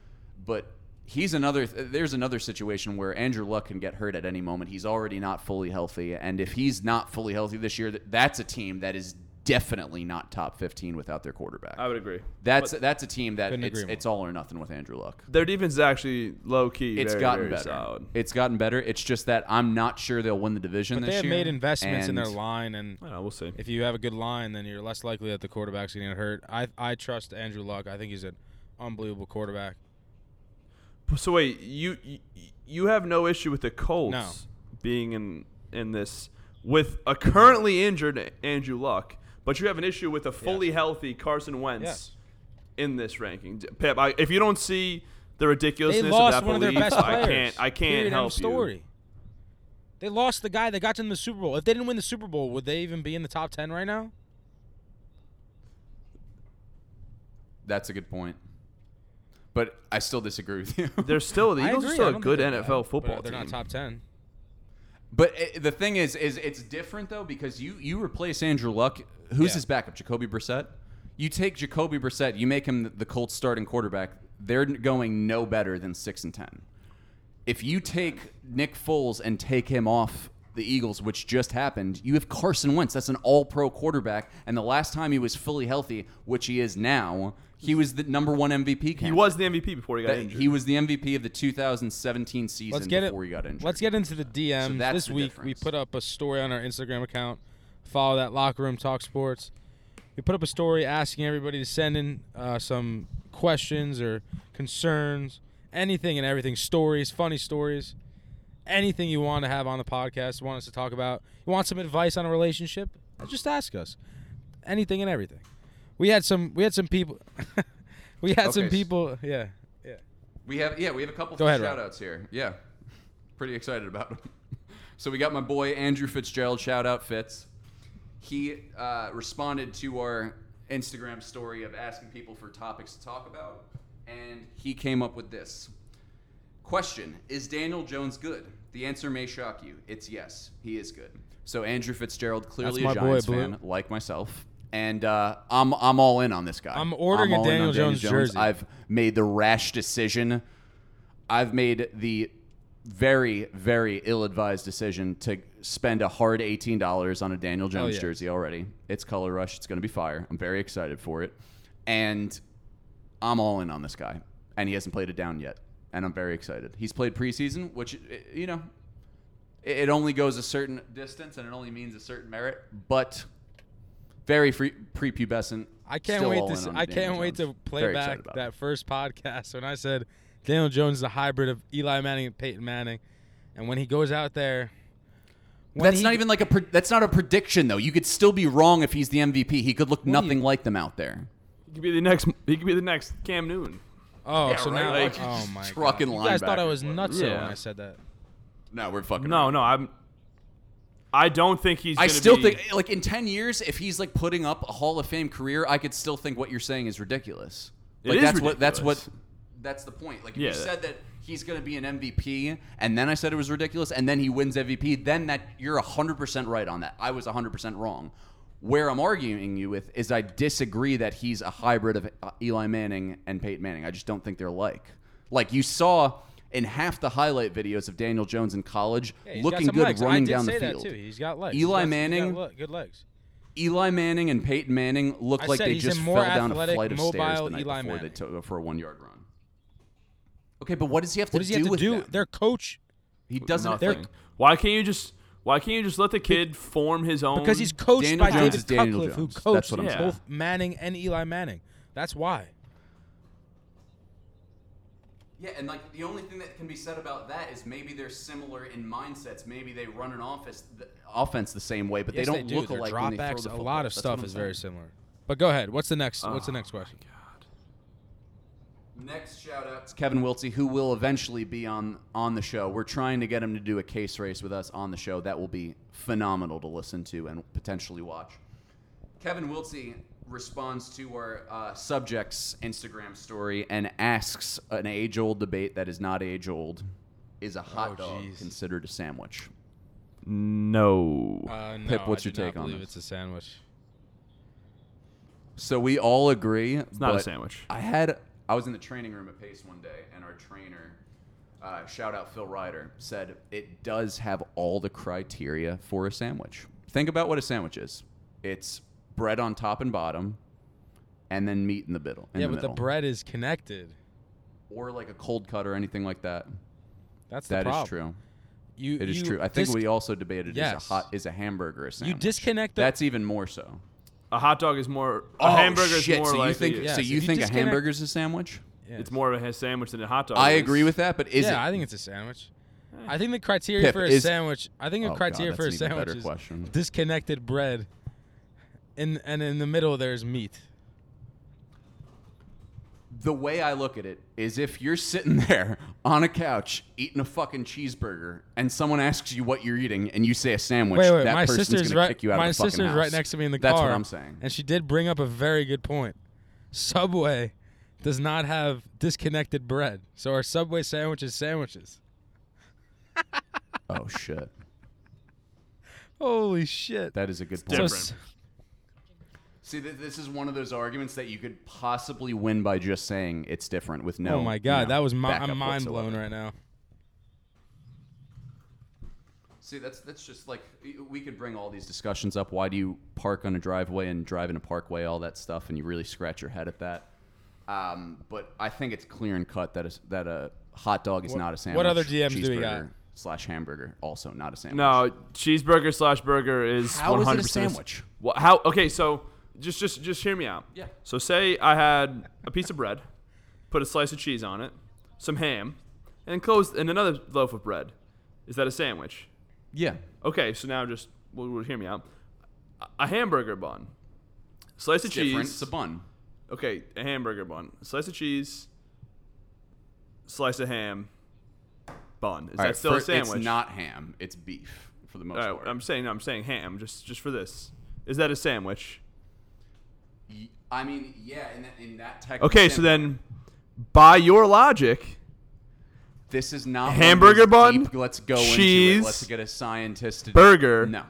[SPEAKER 1] but he's another. There's another situation where Andrew Luck can get hurt at any moment. He's already not fully healthy, and if he's not fully healthy this year, that's a team that is definitely not top 15 without their quarterback.
[SPEAKER 2] I would agree.
[SPEAKER 1] That's that's a team that it's, it's all or nothing with Andrew Luck.
[SPEAKER 2] Their defense is actually low key.
[SPEAKER 1] It's
[SPEAKER 2] very,
[SPEAKER 1] gotten
[SPEAKER 2] very
[SPEAKER 1] better.
[SPEAKER 2] Solid.
[SPEAKER 1] It's gotten better. It's just that I'm not sure they'll win the division
[SPEAKER 3] But
[SPEAKER 1] this
[SPEAKER 3] they have
[SPEAKER 1] year.
[SPEAKER 3] made investments in their line, and
[SPEAKER 2] I know, we'll see.
[SPEAKER 3] if you have a good line, then you're less likely that the quarterback's going to get hurt. I I trust Andrew Luck. I think he's an unbelievable quarterback.
[SPEAKER 2] So wait, you you, you have no issue with the Colts
[SPEAKER 3] No.
[SPEAKER 2] being in in this with a currently injured Andrew Luck, but you have an issue with a fully healthy Carson Wentz
[SPEAKER 3] Yes.
[SPEAKER 2] in this ranking. Pep, I, if you don't see the ridiculousness
[SPEAKER 3] They
[SPEAKER 2] of
[SPEAKER 3] lost
[SPEAKER 2] that
[SPEAKER 3] one of their
[SPEAKER 2] belief,
[SPEAKER 3] best
[SPEAKER 2] I
[SPEAKER 3] players.
[SPEAKER 2] can't I can't
[SPEAKER 3] Period, end of
[SPEAKER 2] help
[SPEAKER 3] story.
[SPEAKER 2] you.
[SPEAKER 3] They lost the guy that got them the Super Bowl. If they didn't win the Super Bowl, would they even be in the top ten right now?
[SPEAKER 1] That's a good point. But I still disagree with you.
[SPEAKER 2] They're still the
[SPEAKER 3] I
[SPEAKER 2] Eagles
[SPEAKER 3] agree.
[SPEAKER 2] are still a
[SPEAKER 3] don't
[SPEAKER 2] good
[SPEAKER 3] think they're
[SPEAKER 2] NFL
[SPEAKER 3] bad,
[SPEAKER 2] football
[SPEAKER 3] They're
[SPEAKER 2] team.
[SPEAKER 3] not top ten.
[SPEAKER 1] But uh, the thing is, is it's different though because you you replace Andrew Luck. Who's
[SPEAKER 3] Yeah.
[SPEAKER 1] his backup? Jacoby Brissett. You take Jacoby Brissett. You make him the- the Colts starting quarterback. They're going no better than six and ten. If you take Nick Foles and take him off the Eagles, which just happened, you have Carson Wentz. That's an All-Pro quarterback, and the last time he was fully healthy, which he is now, he was the number one MVP.
[SPEAKER 2] He was the MVP before he got
[SPEAKER 1] That-
[SPEAKER 2] injured.
[SPEAKER 1] he was the MVP of the 2017 season
[SPEAKER 3] Let's get
[SPEAKER 1] before
[SPEAKER 3] it.
[SPEAKER 1] he got injured.
[SPEAKER 3] Let's get into the DMs.
[SPEAKER 1] that's
[SPEAKER 3] this
[SPEAKER 1] the
[SPEAKER 3] week we put up a story on our Instagram account. Follow that locker room talk sports. we put up a story asking everybody to send in uh, some questions or concerns, anything and everything, stories, funny stories, anything you want to have on the podcast, want us to talk about. You want some advice on a relationship? Just ask us. Anything and everything. We had some. We had some people. we had some people. Yeah. Yeah.
[SPEAKER 1] We have yeah, we have a couple
[SPEAKER 3] Go ahead, Rob.
[SPEAKER 1] shout outs here. Yeah. Pretty excited about them. so we got my boy Andrew Fitzgerald, shout out Fitz. He uh, responded to our Instagram story of asking people for topics to talk about, and he came up with this. Question Is Daniel Jones good? The answer may shock you. It's yes, he is good. So Andrew Fitzgerald, clearly
[SPEAKER 3] That's
[SPEAKER 1] a
[SPEAKER 3] my boy,
[SPEAKER 1] Giants
[SPEAKER 3] Blue.
[SPEAKER 1] fan, like myself. And uh, I'm I'm all in on this guy.
[SPEAKER 3] I'm ordering a
[SPEAKER 1] all in
[SPEAKER 3] Daniel
[SPEAKER 1] on
[SPEAKER 3] Jones jersey.
[SPEAKER 1] I've made the rash decision. I've made the very very ill-advised decision to spend a hard $18 on a Daniel Jones
[SPEAKER 3] yeah.
[SPEAKER 1] jersey already. It's color rush. It's going to be fire. I'm very excited for it. And I'm all in on this guy. And he hasn't played it down yet. And I'm very excited. He's played preseason, which eh, you know, it it only goes a certain distance and it only means a certain merit, but very free, prepubescent.
[SPEAKER 3] I can't wait to.
[SPEAKER 1] in
[SPEAKER 3] s-
[SPEAKER 1] on
[SPEAKER 3] I
[SPEAKER 1] Daniel
[SPEAKER 3] can't wait to play
[SPEAKER 1] Very
[SPEAKER 3] back that
[SPEAKER 1] it.
[SPEAKER 3] first podcast when I said Daniel Jones is a hybrid of Eli Manning and Peyton Manning, and when he goes out there, when
[SPEAKER 1] That's
[SPEAKER 3] he-
[SPEAKER 1] not even like a. That's not a prediction though. You could still be wrong if he's the MVP. He could look
[SPEAKER 3] do you-
[SPEAKER 1] nothing like them out there.
[SPEAKER 2] He could be the next. He could be the next Cam Newton.
[SPEAKER 3] Oh,
[SPEAKER 1] Yeah,
[SPEAKER 3] so
[SPEAKER 1] right,
[SPEAKER 3] now,
[SPEAKER 1] like,
[SPEAKER 3] oh my
[SPEAKER 1] trucking
[SPEAKER 3] god! You guys thought I
[SPEAKER 1] linebacker.
[SPEAKER 3] was nuts though when
[SPEAKER 2] Yeah.
[SPEAKER 3] I said that.
[SPEAKER 1] No, we're fucking.
[SPEAKER 2] No,
[SPEAKER 1] around.
[SPEAKER 2] no, I'm. I don't think he's.
[SPEAKER 1] I
[SPEAKER 2] gonna
[SPEAKER 1] still
[SPEAKER 2] be-
[SPEAKER 1] think, like in ten years, if he's like putting up a Hall of Fame career, I could still think what you're saying is ridiculous.
[SPEAKER 2] It
[SPEAKER 1] Like
[SPEAKER 2] is
[SPEAKER 1] that's what that's what
[SPEAKER 2] ridiculous.
[SPEAKER 1] that's the point. Like if
[SPEAKER 2] Yeah,
[SPEAKER 1] you
[SPEAKER 2] that-
[SPEAKER 1] said that he's going to be an MVP, and then I said it was ridiculous, and then he wins MVP, then that you're hundred percent right on that. I was hundred percent wrong. Where I'm arguing you with is I disagree that he's a hybrid of uh, Eli Manning and Peyton Manning. I just don't think they're alike. Like you saw in half the highlight videos of Daniel Jones in college,
[SPEAKER 3] Yeah,
[SPEAKER 1] looking good
[SPEAKER 3] legs.
[SPEAKER 1] running
[SPEAKER 3] I did
[SPEAKER 1] down
[SPEAKER 3] say
[SPEAKER 1] the
[SPEAKER 3] that
[SPEAKER 1] field.
[SPEAKER 3] too. He's got legs.
[SPEAKER 1] Eli
[SPEAKER 3] He's got- he's got
[SPEAKER 1] Manning-
[SPEAKER 3] le- good legs.
[SPEAKER 1] Eli Manning and Peyton Manning look
[SPEAKER 3] I
[SPEAKER 1] like they just
[SPEAKER 3] a more
[SPEAKER 1] fell down a flight of stairs the night
[SPEAKER 3] Eli
[SPEAKER 1] before they took for a one yard run. Okay, but what does he have to
[SPEAKER 3] What does
[SPEAKER 1] do
[SPEAKER 3] he have to
[SPEAKER 1] with
[SPEAKER 3] do?
[SPEAKER 1] them?
[SPEAKER 3] Their coach,
[SPEAKER 1] He doesn't.
[SPEAKER 2] Nothing. Why can't you just? Why can't you just let the kid form his own?
[SPEAKER 3] because he's coached
[SPEAKER 1] Daniel
[SPEAKER 3] by
[SPEAKER 1] Jones
[SPEAKER 3] David
[SPEAKER 1] is Daniel
[SPEAKER 3] Cutcliffe, who
[SPEAKER 1] Jones. That's
[SPEAKER 3] coached
[SPEAKER 1] what I'm
[SPEAKER 2] saying.
[SPEAKER 3] both Manning and Eli Manning. That's why.
[SPEAKER 1] Yeah, and like the only thing that can be said about that is maybe they're similar in mindsets. Maybe they run an office the, offense the same way, but
[SPEAKER 3] Yes,
[SPEAKER 1] they don't
[SPEAKER 3] do.
[SPEAKER 1] look
[SPEAKER 3] Their
[SPEAKER 1] alike when they throw
[SPEAKER 3] dropbacks,
[SPEAKER 1] the
[SPEAKER 3] a
[SPEAKER 1] football.
[SPEAKER 3] lot of
[SPEAKER 1] That's
[SPEAKER 3] stuff
[SPEAKER 1] what I'm
[SPEAKER 3] is very
[SPEAKER 1] saying.
[SPEAKER 3] similar. But go ahead. What's the next? What's the
[SPEAKER 2] Oh
[SPEAKER 3] next question?
[SPEAKER 1] Next shout out to Kevin Wiltsey, who will eventually be on on the show. We're trying to get him to do a case race with us on the show. That will be phenomenal to listen to and potentially watch. Kevin Wiltsey responds to our uh, subject's Instagram story and asks an age old debate that is not age old: Is a hot
[SPEAKER 3] Oh,
[SPEAKER 1] dog
[SPEAKER 3] jeez.
[SPEAKER 1] considered a sandwich?
[SPEAKER 2] no.
[SPEAKER 3] Uh, no,
[SPEAKER 1] Pip, what's
[SPEAKER 3] I
[SPEAKER 1] your
[SPEAKER 3] do not
[SPEAKER 1] take on
[SPEAKER 3] believe
[SPEAKER 1] this?
[SPEAKER 3] It's a sandwich.
[SPEAKER 1] So we all agree.
[SPEAKER 2] it's not a sandwich.
[SPEAKER 1] I had I was in the training room at Pace one day, and our trainer, uh, shout out Phil Ryder, said it does have all the criteria for a sandwich. Think about what a sandwich is. It's bread on top and bottom, and then meat in the middle. In
[SPEAKER 3] yeah,
[SPEAKER 1] the
[SPEAKER 3] but the bread is connected.
[SPEAKER 1] or like a cold cut or anything like that.
[SPEAKER 3] That's the
[SPEAKER 1] That is true.
[SPEAKER 3] You,
[SPEAKER 1] It is
[SPEAKER 3] you
[SPEAKER 1] true. I think
[SPEAKER 3] dis-
[SPEAKER 1] we also debated is
[SPEAKER 3] Yes.
[SPEAKER 1] a hot is a hamburger a sandwich.
[SPEAKER 3] You disconnect the-
[SPEAKER 1] That's even more so.
[SPEAKER 2] A hot dog is more. A
[SPEAKER 1] oh
[SPEAKER 2] hamburger
[SPEAKER 1] shit!
[SPEAKER 2] is more
[SPEAKER 1] so
[SPEAKER 2] like.
[SPEAKER 1] you think
[SPEAKER 3] Yeah,
[SPEAKER 1] so
[SPEAKER 3] so
[SPEAKER 1] you
[SPEAKER 3] if you
[SPEAKER 1] think a
[SPEAKER 3] disconnect-
[SPEAKER 1] hamburger's a sandwich?
[SPEAKER 3] Yeah.
[SPEAKER 2] it's more of a sandwich than a hot dog.
[SPEAKER 1] I
[SPEAKER 2] is.
[SPEAKER 1] agree with that, but is
[SPEAKER 3] yeah,
[SPEAKER 1] it?
[SPEAKER 3] I think it's a sandwich. I think the criteria
[SPEAKER 1] Pip,
[SPEAKER 3] for a
[SPEAKER 1] is-
[SPEAKER 3] sandwich. I think
[SPEAKER 1] Oh,
[SPEAKER 3] a
[SPEAKER 1] God,
[SPEAKER 3] criteria
[SPEAKER 1] that's
[SPEAKER 3] for a
[SPEAKER 1] an even better
[SPEAKER 3] sandwich is
[SPEAKER 1] question.
[SPEAKER 3] disconnected bread, in and in the middle there's meat.
[SPEAKER 1] The way I look at it is if you're sitting there on a couch eating a fucking cheeseburger and someone asks you what you're eating and you say a sandwich,
[SPEAKER 3] Wait, wait,
[SPEAKER 1] that
[SPEAKER 3] my
[SPEAKER 1] person's
[SPEAKER 3] sister's
[SPEAKER 1] gonna
[SPEAKER 3] right.
[SPEAKER 1] kick you out
[SPEAKER 3] my
[SPEAKER 1] of the fucking
[SPEAKER 3] sister's
[SPEAKER 1] house.
[SPEAKER 3] right next to me in the car.
[SPEAKER 1] That's
[SPEAKER 3] car.
[SPEAKER 1] what I'm saying.
[SPEAKER 3] And she did bring up a very good point. Subway does not have disconnected bread, so our Subway sandwiches sandwiches.
[SPEAKER 1] oh shit,
[SPEAKER 3] Holy shit!
[SPEAKER 1] that is a good
[SPEAKER 3] So
[SPEAKER 1] point.
[SPEAKER 2] different.
[SPEAKER 3] S-
[SPEAKER 1] See, th- this is one of those arguments that you could possibly win by just saying it's different with no.
[SPEAKER 3] oh my
[SPEAKER 1] you
[SPEAKER 3] god,
[SPEAKER 1] know,
[SPEAKER 3] that was mi-
[SPEAKER 1] backup
[SPEAKER 3] I'm mind blown right now.
[SPEAKER 1] See, that's that's just like we could bring all these discussions up. Why do you park on a driveway and drive in a parkway? All that stuff, and you really scratch your head at that. Um, but I think it's clear and cut that a, that a hot dog is
[SPEAKER 3] What-
[SPEAKER 1] not a sandwich.
[SPEAKER 3] what other DMs do we got?
[SPEAKER 1] Slash hamburger, also not a sandwich.
[SPEAKER 2] No, cheeseburger slash burger is
[SPEAKER 1] How is it a
[SPEAKER 2] 100%
[SPEAKER 1] sandwich?
[SPEAKER 2] Wha- how? Okay, so just just just hear me out.
[SPEAKER 1] Yeah.
[SPEAKER 2] So say I had a piece of bread, put a slice of cheese on it, some ham, and closed and another loaf of bread. Is that a sandwich?
[SPEAKER 1] Yeah.
[SPEAKER 2] Okay, so now just well, well, hear me out. A- hamburger bun, slice of cheese.
[SPEAKER 1] Different. It's a bun.
[SPEAKER 2] Okay, a hamburger bun, slice of cheese, slice of ham, bun. Is
[SPEAKER 1] All
[SPEAKER 2] that
[SPEAKER 1] right,
[SPEAKER 2] still
[SPEAKER 1] fir-
[SPEAKER 2] a sandwich?
[SPEAKER 1] It's not ham. It's beef for the most
[SPEAKER 2] All right,
[SPEAKER 1] part.
[SPEAKER 2] I'm saying I'm saying ham. Just just for this, is that a sandwich?
[SPEAKER 1] I mean, yeah. In that, in that.
[SPEAKER 2] Okay, so then, by your logic,
[SPEAKER 1] this is not one
[SPEAKER 2] Hamburger bun,
[SPEAKER 1] deep, let's go into
[SPEAKER 2] cheese,
[SPEAKER 1] it. Let's get a scientist. To
[SPEAKER 2] burger.
[SPEAKER 1] No.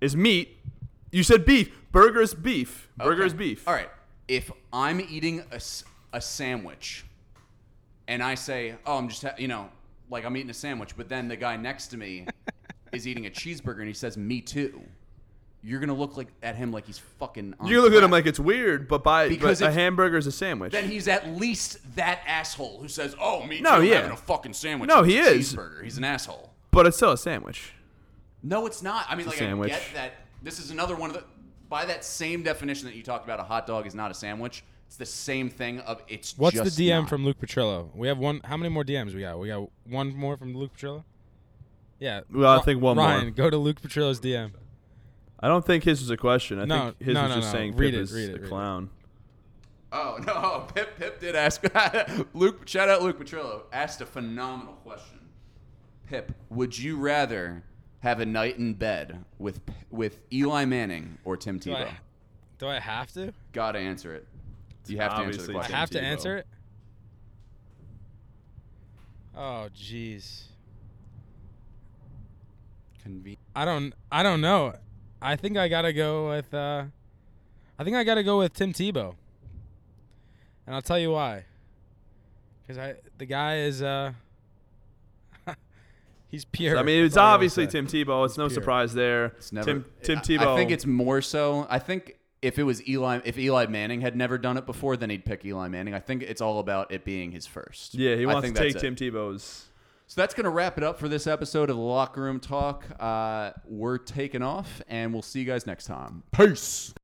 [SPEAKER 2] is meat. You said beef. Burger is beef. Burger
[SPEAKER 1] Okay.
[SPEAKER 2] is beef.
[SPEAKER 1] All right. If I'm eating a, s- a sandwich, and I say, "Oh, I'm just ha- you know, like I'm eating a sandwich," but then the guy next to me is eating a cheeseburger and he says, "Me too," you're gonna look like at him like he's fucking. On
[SPEAKER 2] You look at him like it's weird, but by
[SPEAKER 1] Because
[SPEAKER 2] but a
[SPEAKER 1] if-
[SPEAKER 2] hamburger is a sandwich.
[SPEAKER 1] Then he's at least that asshole who says, "Oh, me
[SPEAKER 2] No,
[SPEAKER 1] too." I'm
[SPEAKER 2] yeah.
[SPEAKER 1] having a fucking sandwich.
[SPEAKER 2] No,
[SPEAKER 1] with
[SPEAKER 2] he
[SPEAKER 1] a
[SPEAKER 2] is.
[SPEAKER 1] Cheeseburger. He's an asshole.
[SPEAKER 2] but it's still a sandwich.
[SPEAKER 1] No, it's not. I mean,
[SPEAKER 2] It's
[SPEAKER 1] like
[SPEAKER 2] a sandwich.
[SPEAKER 1] I get that. This is another one of the. By that same definition that you talked about, a hot dog is not a sandwich. It's the same thing. Of it's.
[SPEAKER 3] What's
[SPEAKER 1] just
[SPEAKER 3] the DM
[SPEAKER 1] not.
[SPEAKER 3] from Luke Petrillo? We have one. How many more DMs we got? We got one more from Luke Petrillo. Yeah.
[SPEAKER 2] Well, I
[SPEAKER 3] Ri-
[SPEAKER 2] think one more.
[SPEAKER 3] Ryan, go to Luke Petrillo's DM.
[SPEAKER 2] I don't think his was a question. I
[SPEAKER 3] No,
[SPEAKER 2] think his
[SPEAKER 3] no,
[SPEAKER 2] was
[SPEAKER 3] no,
[SPEAKER 2] just
[SPEAKER 3] no.
[SPEAKER 2] saying
[SPEAKER 3] Read
[SPEAKER 2] Pip
[SPEAKER 3] it,
[SPEAKER 2] is
[SPEAKER 3] read it,
[SPEAKER 2] a
[SPEAKER 3] read it.
[SPEAKER 2] clown.
[SPEAKER 1] Oh no, Pip Pip did ask. Luke, shout out Luke Petrillo asked a phenomenal question. Pip, would you rather have a night in bed with with Eli Manning or Tim
[SPEAKER 3] Do
[SPEAKER 1] Tebow?
[SPEAKER 3] I, do I have to?
[SPEAKER 1] Gotta answer it. You have to answer
[SPEAKER 2] obviously
[SPEAKER 1] the
[SPEAKER 3] I
[SPEAKER 1] question.
[SPEAKER 3] have to
[SPEAKER 2] Tebow.
[SPEAKER 3] answer it. Oh, jeez.
[SPEAKER 1] Conven-
[SPEAKER 3] I don't. I don't know. I think I gotta go with. Uh, I think I gotta go with Tim Tebow. And I'll tell you why. Because I, the guy is. Uh, he's pure.
[SPEAKER 2] I mean, it's
[SPEAKER 3] all
[SPEAKER 2] obviously. Tim Tebow. It's no
[SPEAKER 3] pure.
[SPEAKER 2] surprise there.
[SPEAKER 1] It's never.
[SPEAKER 2] Tim Tim Tebow.
[SPEAKER 1] I think it's more so. I think if it was Eli, if Eli Manning had never done it before, then he'd pick Eli Manning. I think it's all about it being his first.
[SPEAKER 2] yeah. He
[SPEAKER 1] I
[SPEAKER 2] wants
[SPEAKER 1] think
[SPEAKER 2] to take
[SPEAKER 1] that's it.
[SPEAKER 2] Tim Tebow's.
[SPEAKER 1] So that's going to wrap it up for this episode of the Locker Room Talk. Uh, we're taking off, and we'll see you guys next time. Peace.